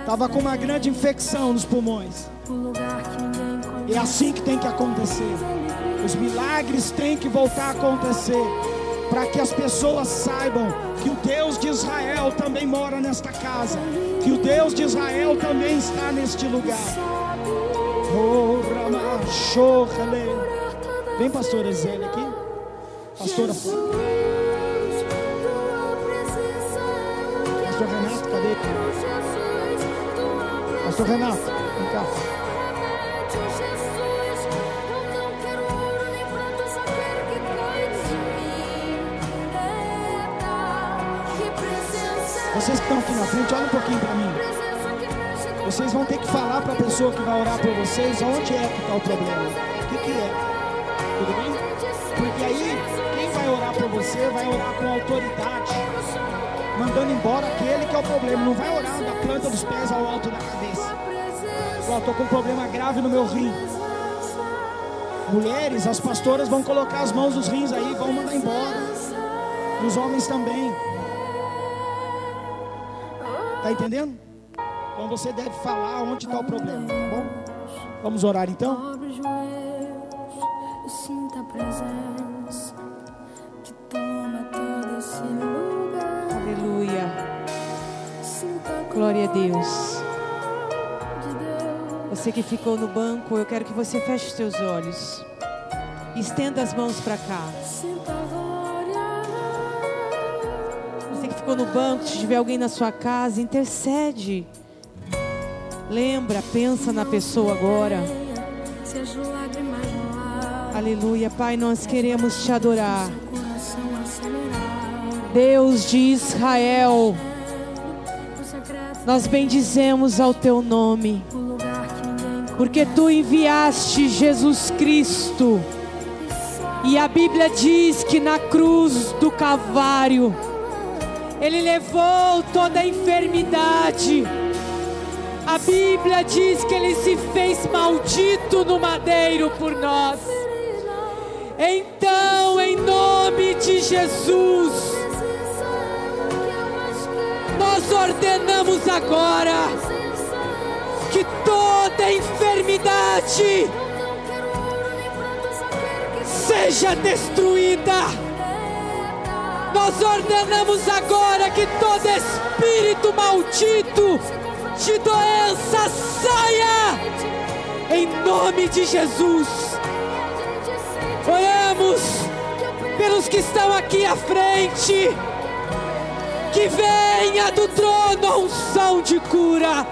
Estava com uma grande infecção nos pulmões. É assim que tem que acontecer. Os milagres têm que voltar a acontecer. Para que as pessoas saibam que o Deus de Israel também mora nesta casa. Que o Deus de Israel também está neste lugar. Oh. Vem, pastora Zélia aqui. Pastora Pastor Renato, cadê? Pastor Renato, vem cá. Vocês que estão aqui na frente, olha um pouquinho para mim. Vocês vão ter que falar para a pessoa que vai orar por vocês onde é que está o problema. O que, que é? Tudo bem? Porque aí, quem vai orar por você vai orar com autoridade, mandando embora aquele que é o problema. Não vai orar da planta dos pés ao alto da cabeça. Ó, estou com um problema grave no meu rim. Mulheres, as pastoras vão colocar as mãos nos rins aí, vão mandar embora. Os homens também. Tá entendendo? Então você deve falar onde está o problema, tá bom? Vamos orar então? Aleluia. Glória a Deus. de Deus. Você que ficou no banco, eu quero que você feche os seus olhos. Estenda as mãos para cá. No banco, se tiver alguém na sua casa, intercede. Lembra, pensa na pessoa agora. Aleluia, Pai, nós queremos te adorar. Deus de Israel, nós bendizemos ao teu nome, porque tu enviaste Jesus Cristo. E a Bíblia diz que na cruz do Calvário, Ele levou toda a enfermidade. A Bíblia diz que Ele se fez maldito no madeiro por nós. Então, em nome de Jesus, nós ordenamos agora que toda enfermidade seja destruída. Nós ordenamos agora que todo espírito maldito de doença saia em nome de Jesus. Oramos pelos que estão aqui à frente. Que venha do trono a unção de cura.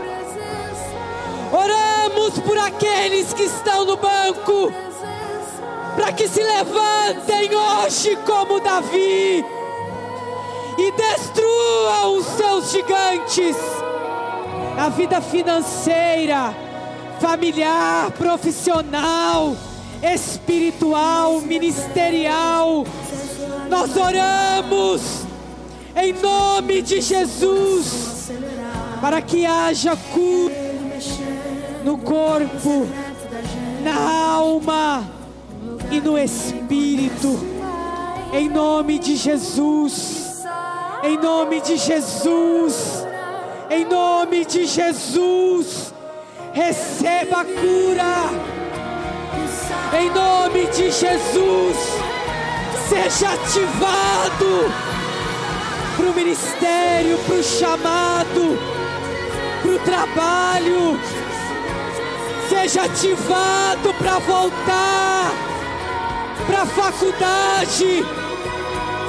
Oramos por aqueles que estão no banco, para que se levantem hoje como Davi e destruam os seus gigantes na vida financeira, familiar, profissional, espiritual, ministerial. Nós oramos em nome de Jesus para que haja cura no corpo, na alma e no espírito. Em nome de Jesus. Em nome de Jesus. Em nome de Jesus. Receba a cura. Em nome de Jesus. Seja ativado para o ministério, para o chamado, para o trabalho. Seja ativado para voltar para a faculdade.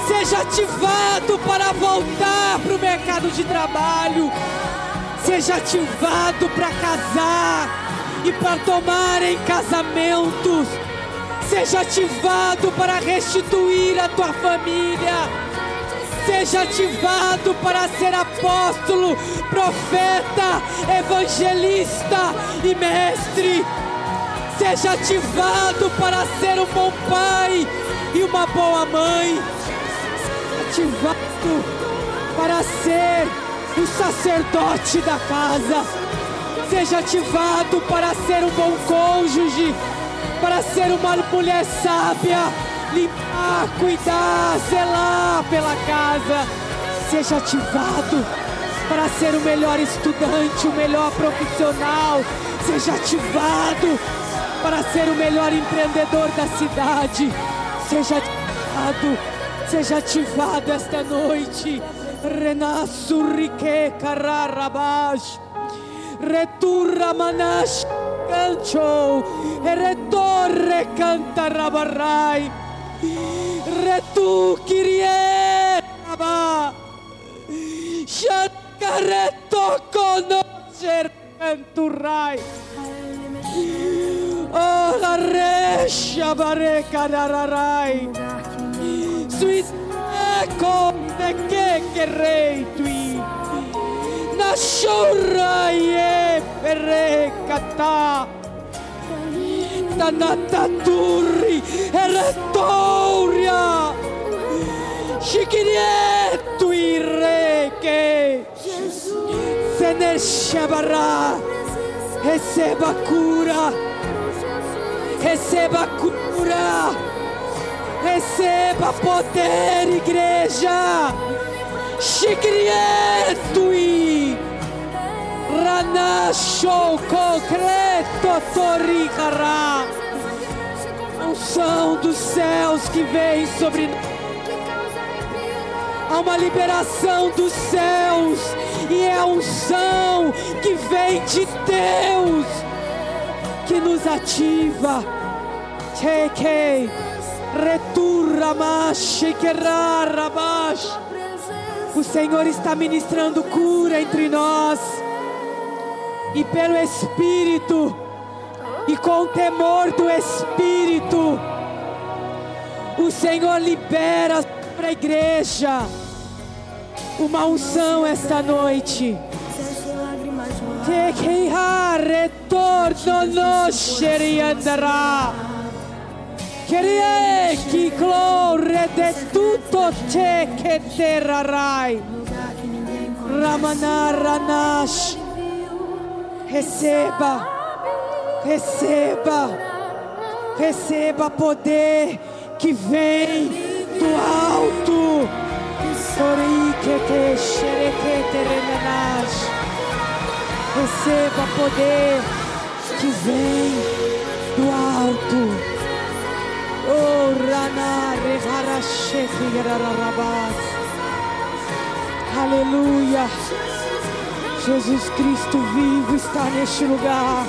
Seja ativado para voltar para o mercado de trabalho. Seja ativado para casar e para tomar em casamentos. Seja ativado para restituir a tua família. Seja ativado para ser apóstolo, profeta, evangelista e mestre. Seja ativado para ser um bom pai e uma boa mãe. Ativado para ser o sacerdote da casa. Seja ativado para ser um bom cônjuge, para ser uma mulher sábia, limpar, cuidar, zelar pela casa. Seja ativado para ser o melhor estudante, o melhor profissional. Seja ativado para ser o melhor empreendedor da cidade. Seja ativado, seja ativado esta noite. Renasce rique cararabash. Returra manash cancho. Retorre canta rabarrai. Retu kirie raba. Shankareto conocer canturrai. Oh, la rescia bareca nararai. Kristuit kom de kekerei tui. Na shora ye tá kata. Tanata turri eretoria. Shikirie tui reke. Se ne shabara. Heseba cura. Heseba cura. Heseba cura. Receba poder, igreja. Chicrietui, Ranasho concreto torricará. Unção dos céus que vem sobre nós. Há uma liberação dos céus e é a unção que vem de Deus que nos ativa. Mache rabash. O Senhor está ministrando cura entre nós e pelo Espírito e com o temor do Espírito. O Senhor libera para a igreja uma unção esta noite. Te que retorno no sheriandará. Que glória de tutto te que terrarai. Ramanaranash. Receba, receba, receba poder que vem do alto. Receba poder que vem do alto. Oh, Rana, Revarashete, Yararabas. Aleluia. Jesus Cristo vivo está neste lugar.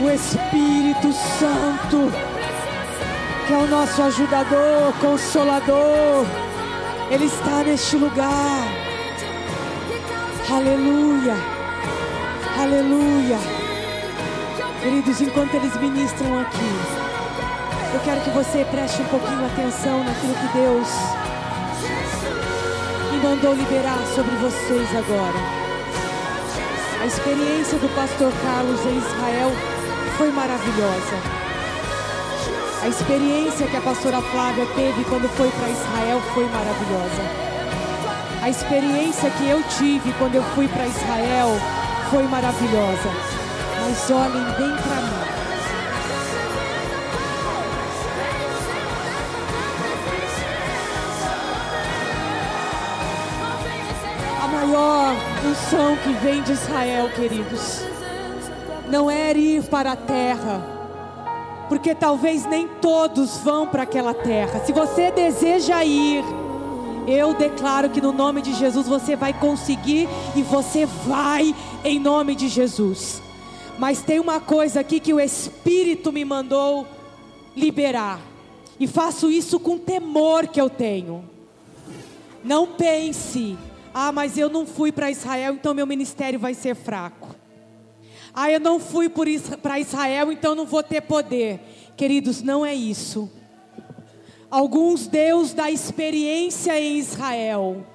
O Espírito Santo, que é o nosso ajudador, consolador. Ele está neste lugar. Aleluia. Aleluia. Queridos, enquanto eles ministram aqui, eu quero que você preste um pouquinho atenção naquilo que Deus me mandou liberar sobre vocês agora. A experiência do pastor Carlos em Israel foi maravilhosa. A experiência que a pastora Flávia teve quando foi para Israel foi maravilhosa. A experiência que eu tive quando eu fui para Israel foi maravilhosa. Mas olhem bem para mim. Maior unção que vem de Israel, queridos, não é ir para a terra, porque talvez nem todos vão para aquela terra. Se você deseja ir, eu declaro que no nome de Jesus você vai conseguir e você vai em nome de Jesus. Mas tem uma coisa aqui que o Espírito me mandou liberar, e faço isso com temor que eu tenho. Não pense, ah, mas eu não fui para Israel, então meu ministério vai ser fraco. Ah, eu não fui para Israel, então não vou ter poder. Queridos, não é isso. Alguns Deus dá experiência em Israel.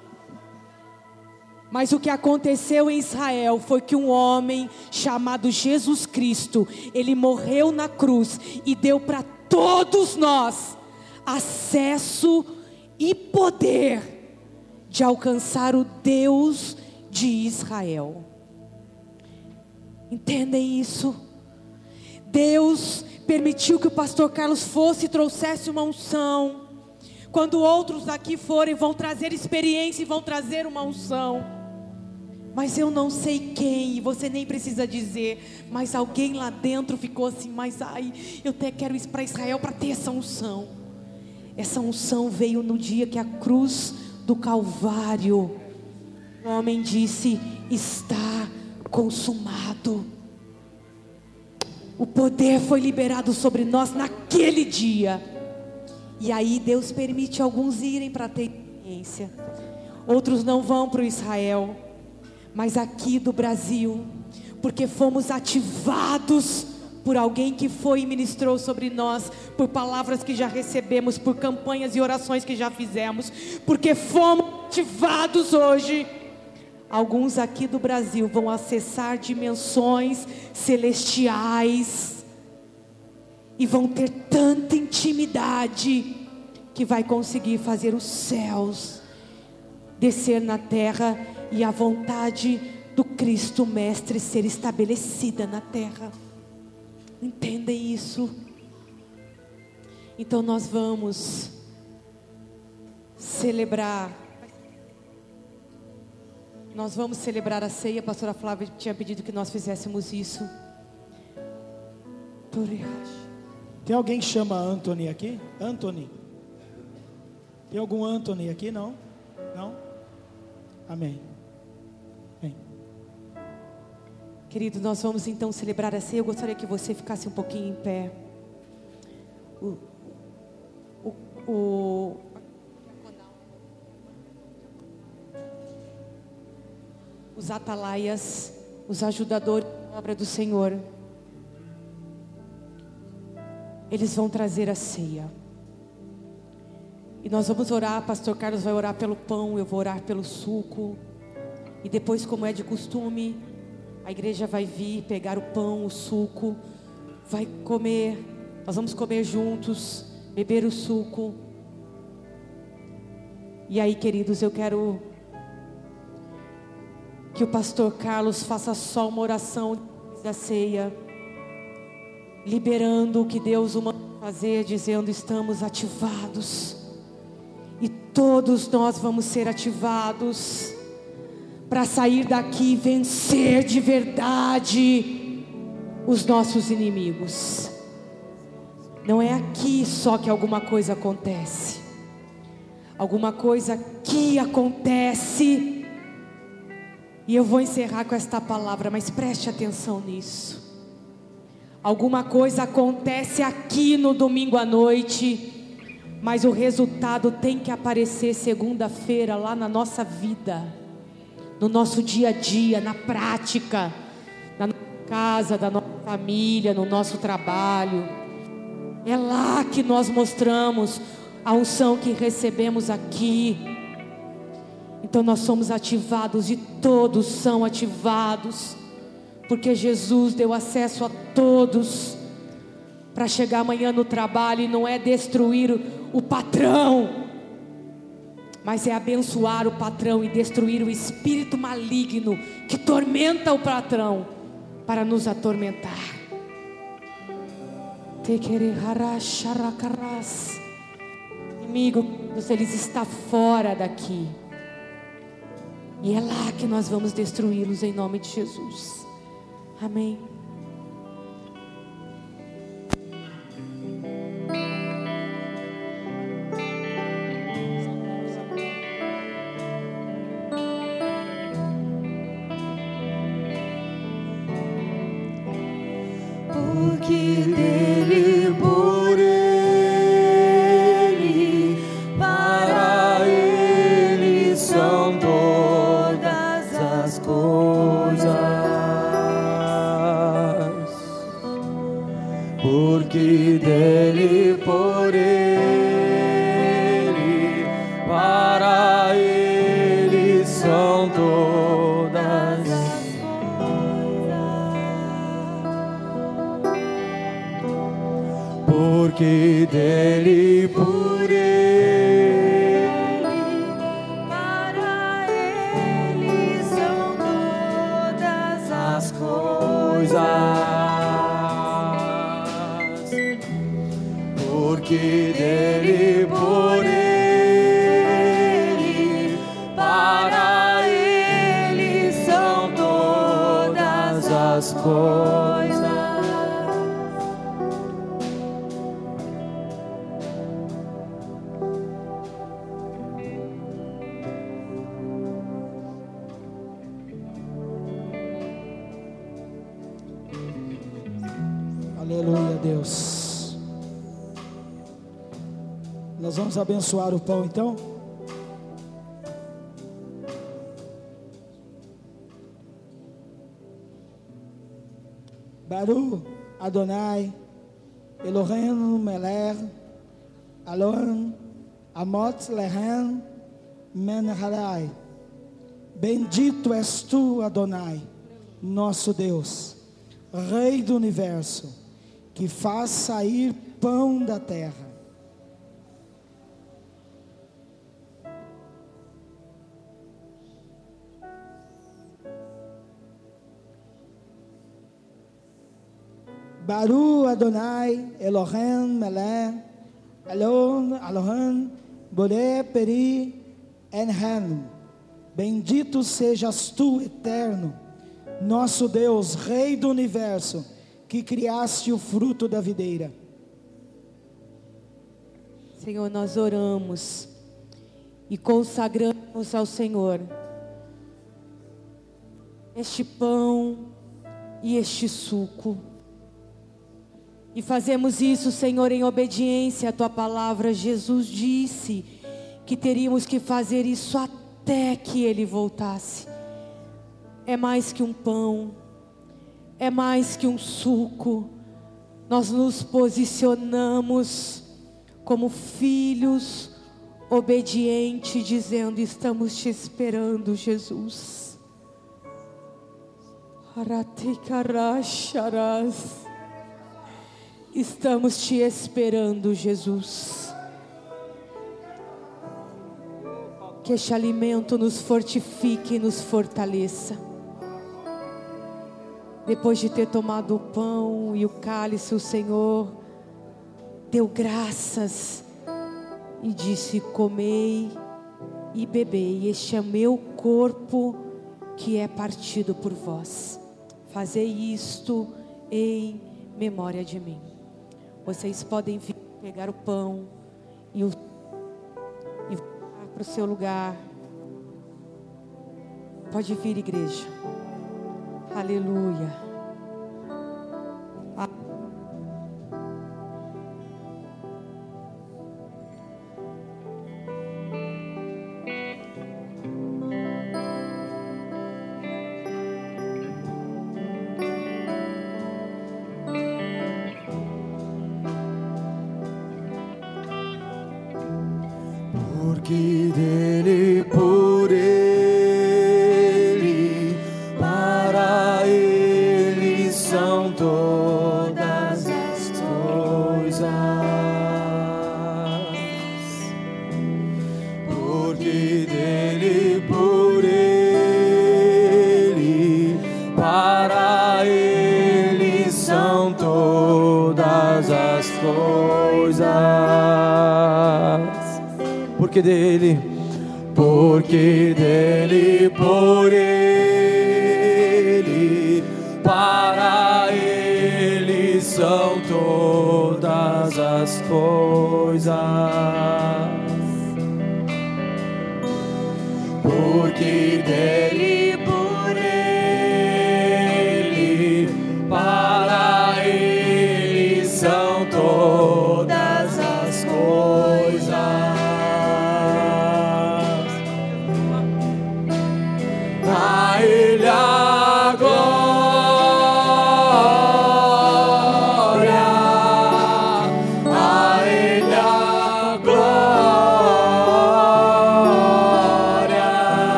Mas o que aconteceu em Israel foi que um homem chamado Jesus Cristo, ele morreu na cruz e deu para todos nós acesso e poder de alcançar o Deus de Israel. Entendem isso? Deus permitiu que o pastor Carlos fosse e trouxesse uma unção. Quando outros aqui forem, vão trazer experiência e vão trazer uma unção. Mas eu não sei quem, você nem precisa dizer. Mas alguém lá dentro ficou assim, mas ai, eu até quero ir para Israel para ter essa unção. Essa unção veio no dia que a cruz do Calvário, o homem disse: Está consumado. O poder foi liberado sobre nós naquele dia. E aí Deus permite alguns irem para ter experiência. Outros não vão para o Israel, mas aqui do Brasil, porque fomos ativados por alguém que foi e ministrou sobre nós, por palavras que já recebemos, por campanhas e orações que já fizemos, porque fomos ativados hoje. Alguns aqui do Brasil vão acessar dimensões celestiais e vão ter tanta intimidade que vai conseguir fazer os céus descer na terra e a vontade do Cristo Mestre ser estabelecida na terra. Entendem isso? Então nós vamos celebrar. Nós vamos celebrar a ceia. A pastora Flávia tinha pedido que nós fizéssemos isso. Tem alguém que chama Anthony aqui? Anthony? Tem algum Anthony aqui? Não? Não? Amém. Querido, nós vamos então celebrar a ceia. Eu gostaria que você ficasse um pouquinho em pé. O, o, o, os atalaias, os ajudadores da obra do Senhor, eles vão trazer a ceia. E nós vamos orar, pastor Carlos vai orar pelo pão, eu vou orar pelo suco. E depois, como é de costume, a igreja vai vir pegar o pão, o suco, vai comer. Nós vamos comer juntos, beber o suco. E aí, queridos, eu quero que o pastor Carlos faça só uma oração da ceia, liberando o que Deus o manda fazer, dizendo: estamos ativados, e todos nós vamos ser ativados para sair daqui e vencer de verdade os nossos inimigos. Não é aqui só que alguma coisa acontece. Alguma coisa aqui acontece. E eu vou encerrar com esta palavra, mas preste atenção nisso. Alguma coisa acontece aqui no domingo à noite, mas o resultado tem que aparecer segunda-feira lá na nossa vida no nosso dia a dia, na prática, na nossa casa, da nossa família, no nosso trabalho. É lá que nós mostramos a unção que recebemos aqui. Então nós somos ativados e todos são ativados, porque Jesus deu acesso a todos para chegar amanhã no trabalho e não é destruir o patrão, mas é abençoar o patrão e destruir o espírito maligno que tormenta o patrão para nos atormentar. Inimigo, ele está fora daqui. E é lá que nós vamos destruí-los em nome de Jesus. Amém. Abençoar o pão então. Baru Adonai Elohim Melech Alon Amot Lehem Menharai Bendito és tu, Adonai, nosso Deus, Rei do universo, que faz sair pão da terra. Baru Adonai Elohim Melech Alon Elohim Bore Peri Enhem Bendito sejas tu, eterno, nosso Deus, Rei do universo, que criaste o fruto da videira. Senhor, nós oramos e consagramos ao Senhor este pão e este suco. E fazemos isso, Senhor, em obediência à tua palavra. Jesus disse que teríamos que fazer isso até que ele voltasse. É mais que um pão, é mais que um suco. Nós nos posicionamos como filhos obedientes, dizendo: Estamos te esperando, Jesus. Aratekarasharas. Estamos te esperando, Jesus. Que este alimento nos fortifique e nos fortaleça. Depois de ter tomado o pão e o cálice, o Senhor deu graças e disse: Comei e bebei, este é meu corpo que é partido por vós. Fazei isto em memória de mim. Vocês podem vir pegar o pão e o e voltar para o seu lugar. Pode vir, igreja. Aleluia.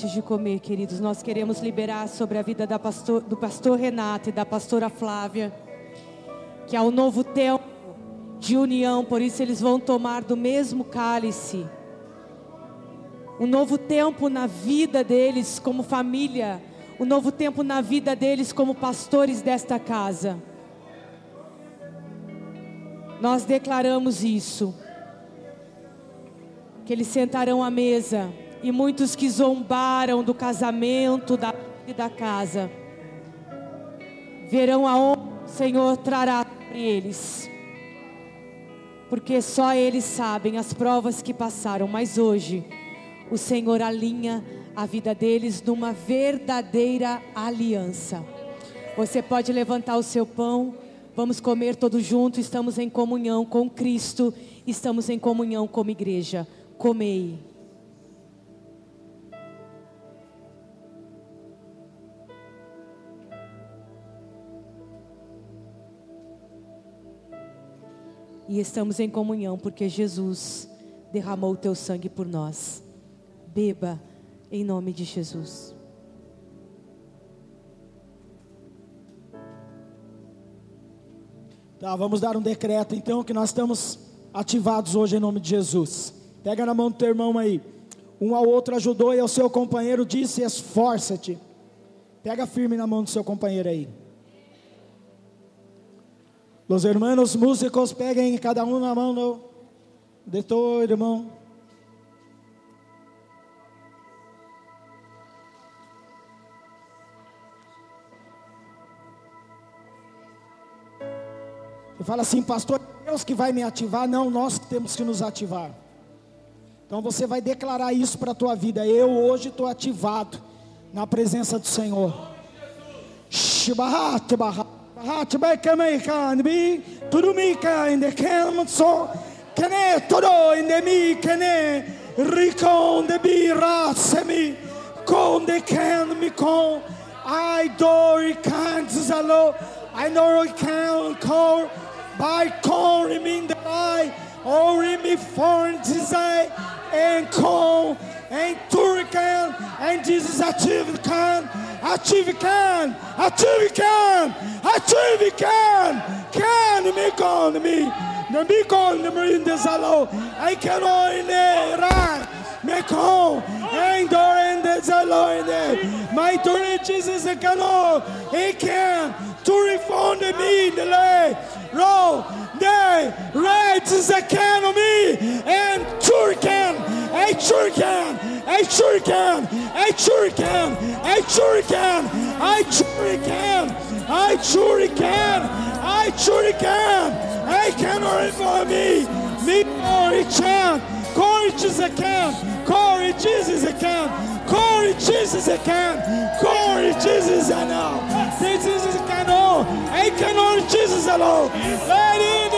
Antes de comer, queridos, nós queremos liberar sobre a vida da pastor- do pastor Renato e da pastora Flávia, que há um novo tempo de união, por isso eles vão tomar do mesmo cálice. Um novo tempo na vida deles como família, um novo tempo na vida deles como pastores desta casa. Nós declaramos isso que eles sentarão à mesa e muitos que zombaram do casamento da, e da casa verão aonde o Senhor trará sobre eles. Porque só eles sabem as provas que passaram, mas hoje o Senhor alinha a vida deles numa verdadeira aliança. Você pode levantar o seu pão, vamos comer todos juntos, estamos em comunhão com Cristo, estamos em comunhão como igreja. Comei. E estamos em comunhão porque Jesus derramou o teu sangue por nós. Beba em nome de Jesus. Tá, vamos dar um decreto então que nós estamos ativados hoje em nome de Jesus. Pega na mão do teu irmão aí. Um ao outro ajudou e ao seu companheiro disse: Esforça-te. Pega firme na mão do seu companheiro aí. Los hermanos músicos, peguem cada um na mão do, de teu irmão. E fala assim, pastor, Deus que vai me ativar, não, nós que temos que nos ativar. Então você vai declarar isso para a tua vida. Eu hoje estou ativado na presença do Senhor. Shibahat bekameikan bi turumika in the kelmso kene todo in the mi kene rikon de bi rasemi kon de ken mi kon I dori I can call. By calling me the I or me foreign desire. And call and Turkan and Jesus achieve can achieve can achieve can achieve can. Can me con me the me? Con me in the salo I can only right me con and door in the salo in the my turn Jesus can all. He can. To refund me the lay roll day right is a can of me and Turkan I sure can. I sure can. I sure can. I sure can. I sure can. I sure can. I sure can. I can for me. Me Corey Chan. Corey Jesus I can. Corey Jesus I can. Corey Jesus I can. Corey Jesus I know. This is I can know. I can know Jesus alone. Let it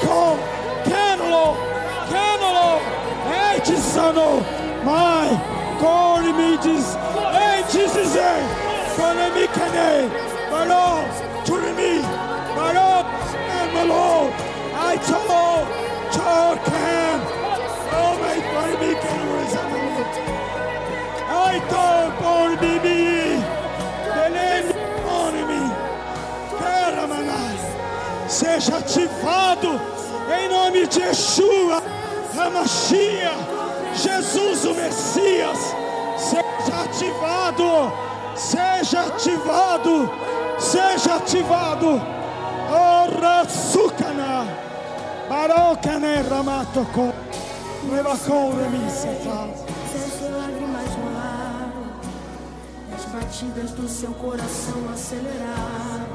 Cano, Canolo, Canolo, Edson, My. God, images. Hey, Jesus. Kone mi kane. Malo. Turi mi. Malo. And malo. I. Chor can. Oh, my God, mi kane. I told. Por bibi. Belém. On me. Karamanai. Seja ativado em nome de Yeshua, Hamashia, Jesus o Messias. Seja ativado, seja ativado, seja ativado. Ora sukana, barokane ramatoko. Seja lágrimas no ar, as batidas do seu coração acelerar.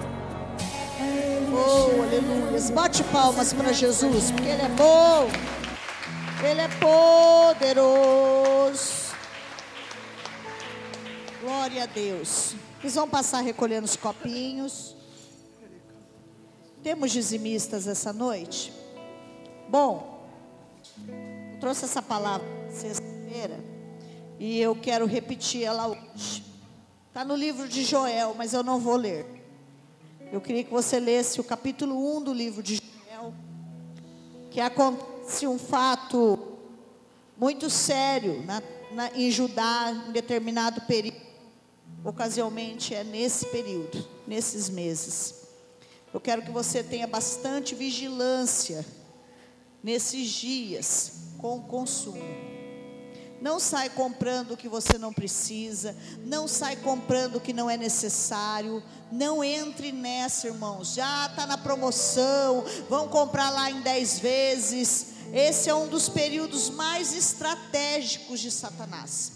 É Oh, aleluia. Bate palmas para Jesus, porque Ele é bom. Ele é poderoso. Glória a Deus. Eles vão passar recolhendo os copinhos. Temos dizimistas essa noite? Bom, eu trouxe essa palavra sexta-feira e eu quero repetir ela hoje. Está no livro de Joel, mas eu não vou ler. Eu queria que você lesse o capítulo 1 do livro de Joel, que acontece um fato muito sério na, na, em Judá, em determinado período. Ocasionalmente é nesse período, nesses meses. Eu quero que você tenha bastante vigilância nesses dias com o consumo. Não sai comprando o que você não precisa, não sai comprando o que não é necessário, não entre nessa, irmãos. Já está na promoção, vão comprar lá em 10 vezes. Esse é um dos períodos mais estratégicos de Satanás.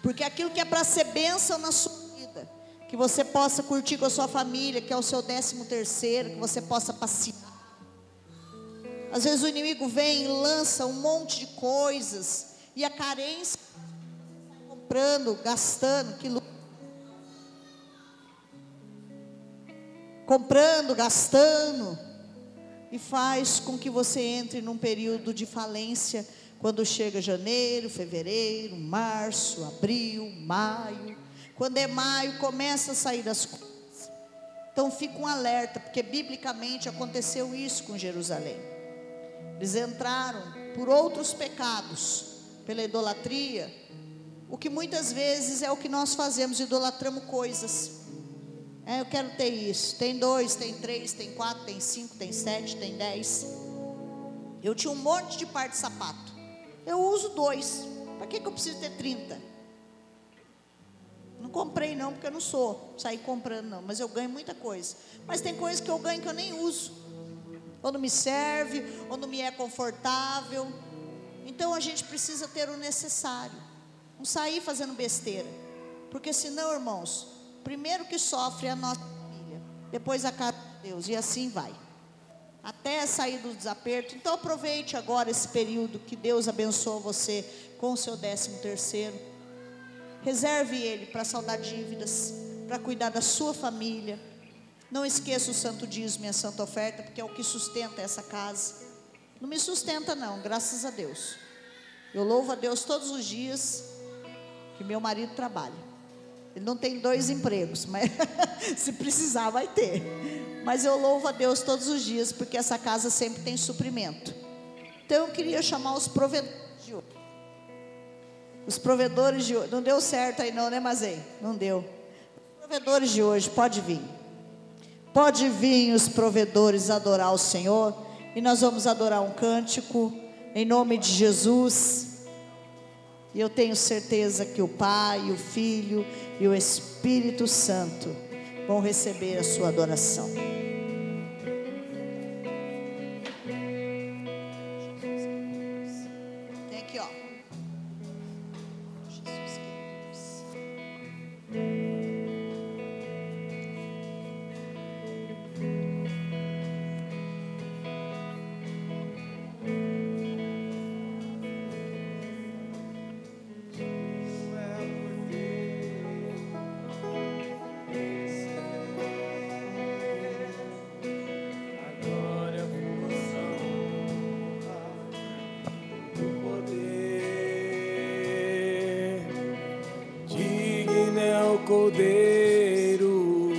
Porque aquilo que é para ser bênção na sua vida, que você possa curtir com a sua família, que é o seu décimo terceiro, que você possa passear. Às vezes o inimigo vem e lança um monte de coisas, e a carência, comprando, gastando, que comprando, gastando, e faz com que você entre num período de falência quando chega janeiro, fevereiro, março, abril, maio. Quando é maio, começa a sair as coisas. Então fica um alerta, porque biblicamente aconteceu isso com Jerusalém. Eles entraram por outros pecados, pela idolatria, o que muitas vezes é o que nós fazemos, idolatramos coisas. É, eu quero ter isso. Tem dois, tem três, tem quatro, tem cinco, tem sete, tem dez. Eu tinha um monte de par de sapato. Eu uso dois. Para que, que eu preciso ter 30? Não comprei não, porque eu não sou sair comprando não, mas eu ganho muita coisa. Mas tem coisas que eu ganho que eu nem uso. Ou não me serve, ou não me é confortável. Então a gente precisa ter o necessário. Não sair fazendo besteira. Porque senão, irmãos, primeiro que sofre é a nossa família, depois a casa de Deus, e assim vai. Até sair do desaperto. Então aproveite agora esse período que Deus abençoa você com o seu décimo terceiro. Reserve ele para saldar dívidas, para cuidar da sua família. Não esqueça o santo dízimo e a santa oferta, porque é o que sustenta essa casa. Não me sustenta não, graças a Deus. Eu louvo a Deus todos os dias que meu marido trabalha. Ele não tem dois empregos, mas se precisar vai ter. Mas eu louvo a Deus todos os dias, porque essa casa sempre tem suprimento. Então eu queria chamar os provedores de hoje. Os provedores de hoje. Não deu certo aí não, né, Mazei? Não deu. Os provedores de hoje, pode vir. Pode vir os provedores adorar o Senhor. E nós vamos adorar um cântico em nome de Jesus. E eu tenho certeza que o Pai, o Filho e o Espírito Santo vão receber a sua adoração. Cordeiro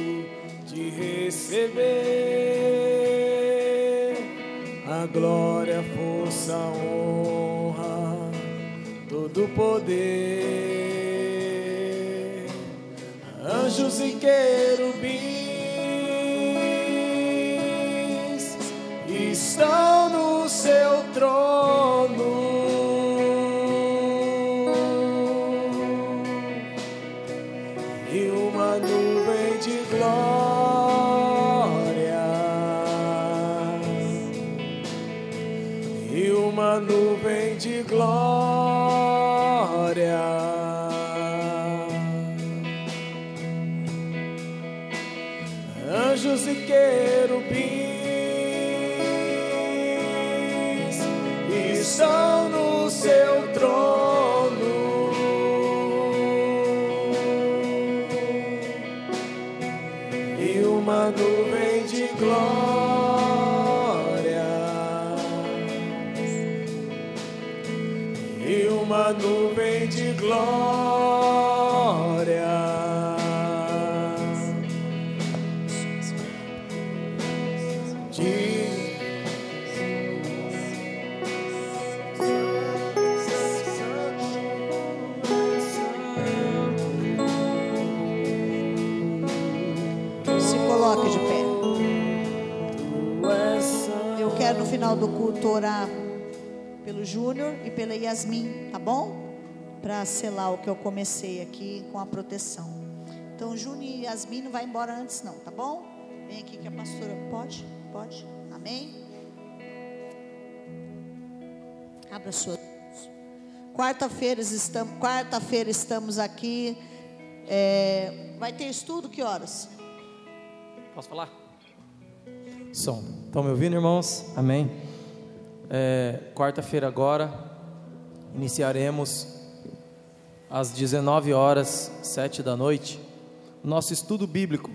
de receber a glória, força, honra, todo poder. Anjos e querubins Yasmin, tá bom? Para selar o que eu comecei aqui com a proteção. Então, Júnior e Yasmin não vai embora antes não, tá bom? Vem aqui que a pastora pode, pode. Amém. Abra sua. Quarta-feira estamos, quarta-feira estamos aqui. É, vai ter estudo que horas? Posso falar? Som. Estão me ouvindo, irmãos? Amém. É, Quarta-feira agora, iniciaremos às 19 horas, 7 da noite, o nosso estudo bíblico.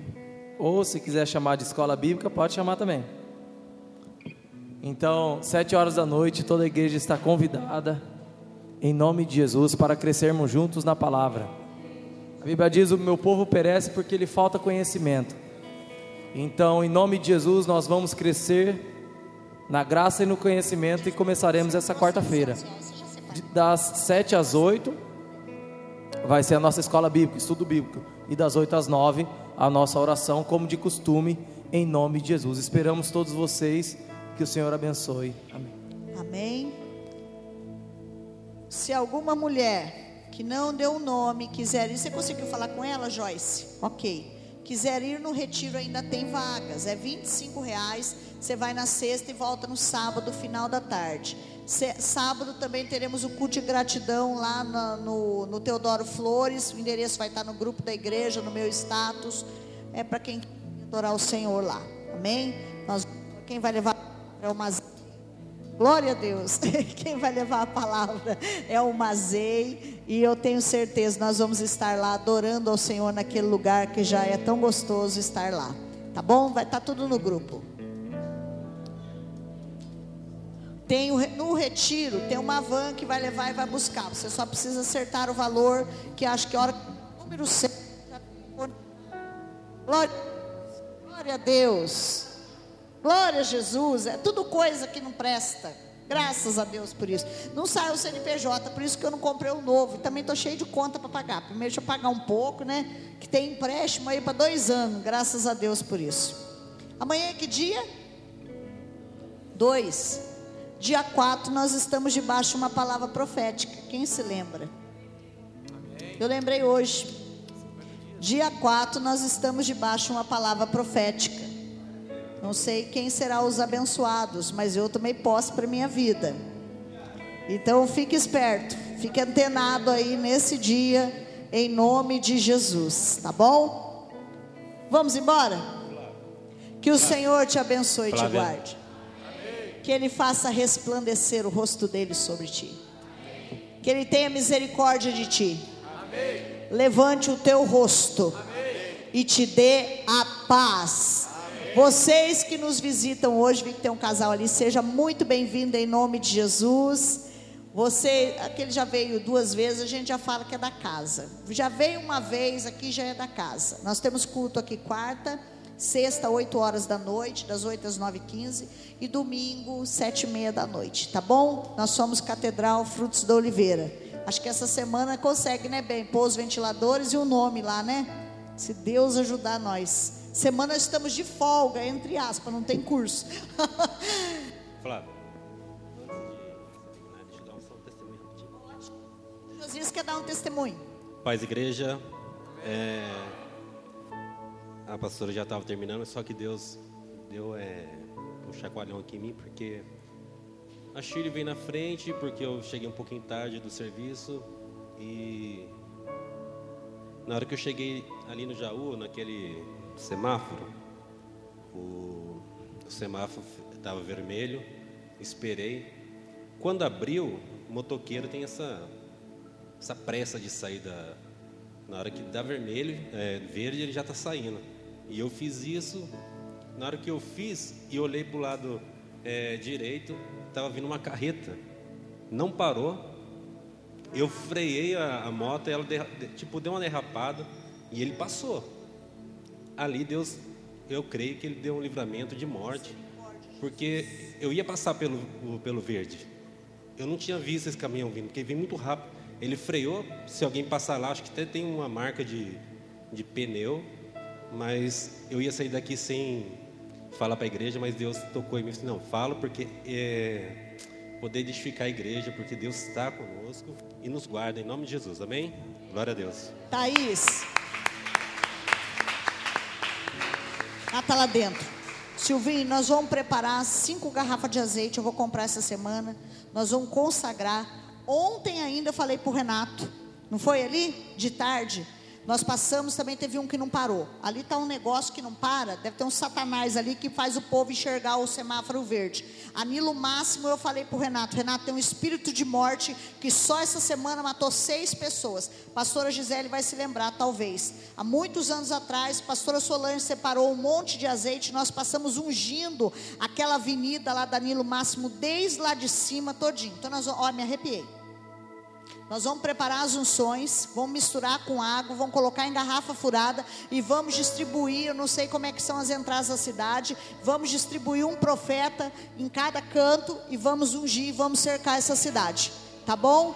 Ou se quiser chamar de escola bíblica, pode chamar também. Então, 7 horas da noite, toda a igreja está convidada, em nome de Jesus, para crescermos juntos na palavra. A Bíblia diz: O meu povo perece porque lhe falta conhecimento. Então, em nome de Jesus, nós vamos crescer na graça e no conhecimento e começaremos essa quarta-feira. Das 7 às 8 vai ser a nossa escola bíblica, estudo bíblico. E das 8 às 9, a nossa oração, como de costume, em nome de Jesus. Esperamos todos vocês, que o Senhor abençoe. Amém. Amém. Se alguma mulher que não deu nome, quiser ir. Você conseguiu falar com ela, Joyce? Ok. Quiser ir no retiro, ainda tem vagas. É 25 reais. Você vai na sexta e volta no sábado, final da tarde. Sábado também teremos o culto de gratidão lá no, no Teodoro Flores. O endereço vai estar no grupo da igreja, no meu status. É para quem quer adorar o Senhor lá. Amém? Nós, quem vai levar é o Mazei. Glória a Deus. Quem vai levar a palavra é o Mazei. E eu tenho certeza, nós vamos estar lá adorando ao Senhor naquele lugar que já é tão gostoso estar lá. Tá bom? Vai estar tudo no grupo. Tem o no retiro, tem uma van que vai levar e vai buscar. Você só precisa acertar o valor, que acho que hora número 6. Glória, glória a Deus. Glória a Jesus. É tudo coisa que não presta. Graças a Deus por isso. Não saiu o CNPJ, por isso que eu não comprei o novo. E também estou cheio de conta para pagar. Primeiro deixa eu pagar um pouco, né? Que tem empréstimo aí para dois anos. Graças a Deus por isso. Amanhã é que dia? Dois. Dia 4 nós estamos debaixo de uma palavra profética. Quem se lembra? Eu lembrei hoje. Dia 4 nós estamos debaixo de uma palavra profética. Não sei quem será os abençoados, mas eu tomei posse para minha vida. Então fique esperto, fique antenado aí nesse dia, em nome de Jesus, tá bom? Vamos embora? Que o Senhor te abençoe e te guarde. Que Ele faça resplandecer o rosto dele sobre ti. Que Ele tenha misericórdia de ti. Levante o teu rosto e te dê a paz. Vocês que nos visitam hoje, vi que tem um casal ali, seja muito bem-vindo em nome de Jesus. Você, aquele já veio duas vezes, a gente já fala que é da casa. Já veio uma vez aqui, já é da casa. Nós temos culto aqui quarta, sexta, 8 horas da noite, das 8 às 9 e 15 e domingo, 7 e meia da noite, tá bom? Nós somos Catedral Frutos da Oliveira. Acho que essa semana consegue, né, bem, pôr os ventiladores e o nome lá, né? Se Deus ajudar nós. Semana estamos de folga, entre aspas, não tem curso. Flávio. Antes de terminar, deixa eu dar um só um testemunho rapidinho. Josias quer dar um testemunho. Paz Igreja, é, a pastora já estava terminando, só que Deus deu é, um chacoalhão aqui em mim, porque a Chile veio na frente, porque eu cheguei um pouquinho tarde do serviço e na hora que eu cheguei ali no Jaú, naquele semáforo, o, o semáforo estava vermelho, esperei. Quando abriu, o motoqueiro tem essa essa pressa de sair da. Na hora que dá vermelho, é, verde, ele já está saindo. E eu fiz isso. Na hora que eu fiz e olhei para o lado é, direito, estava vindo uma carreta. Não parou. Eu freiei a, a moto, ela de- tipo deu uma derrapada e ele passou. Ali Deus, eu creio que ele deu um livramento de morte, porque eu ia passar pelo, pelo verde. Eu não tinha visto esse caminhão vindo, porque veio muito rápido. Ele freou, se alguém passar lá, acho que até tem uma marca de, de pneu, mas eu ia sair daqui sem falar para a igreja, mas Deus tocou em mim e disse, não, falo porque é poder edificar a igreja, porque Deus está conosco e nos guarda em nome de Jesus, amém? Glória a Deus. Thaís. Ah, tá lá dentro. Silvinho, nós vamos preparar cinco garrafas de azeite. Eu vou comprar essa semana. Nós vamos consagrar. Ontem ainda falei pro Renato. Não foi ali? De tarde. Nós passamos, também teve um que não parou. Ali está um negócio que não para. Deve ter um satanás ali que faz o povo enxergar o semáforo verde. A Nilo Máximo, eu falei para o Renato: Renato, tem um espírito de morte que só essa semana matou seis pessoas. Pastora Gisele vai se lembrar, talvez. Há muitos anos atrás, pastora Solange separou um monte de azeite. Nós passamos ungindo aquela avenida lá da Nilo Máximo, desde lá de cima todinho. Então, nós, ó, me arrepiei. Nós vamos preparar as unções, vamos misturar com água, vamos colocar em garrafa furada e vamos distribuir. Eu não sei como é que são as entradas da cidade. Vamos distribuir um profeta em cada canto e vamos ungir, e vamos cercar essa cidade. Tá bom?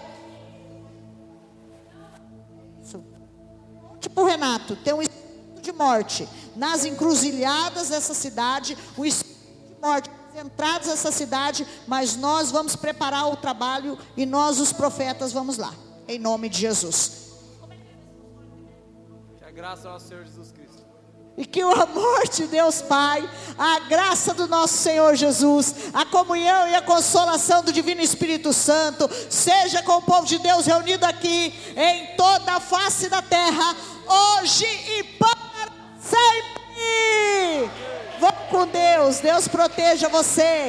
Tipo Renato, tem um espírito de morte nas encruzilhadas dessa cidade, o espírito de morte nas entradas dessa cidade, mas nós vamos preparar o trabalho e nós, os profetas, vamos lá. Em nome de Jesus. Que a graça ao nosso Senhor Jesus Cristo. E que o amor de Deus Pai, a graça do nosso Senhor Jesus, a comunhão e a consolação do Divino Espírito Santo, seja com o povo de Deus reunido aqui, em toda a face da terra, hoje e para sempre. Vão com Deus, Deus proteja você.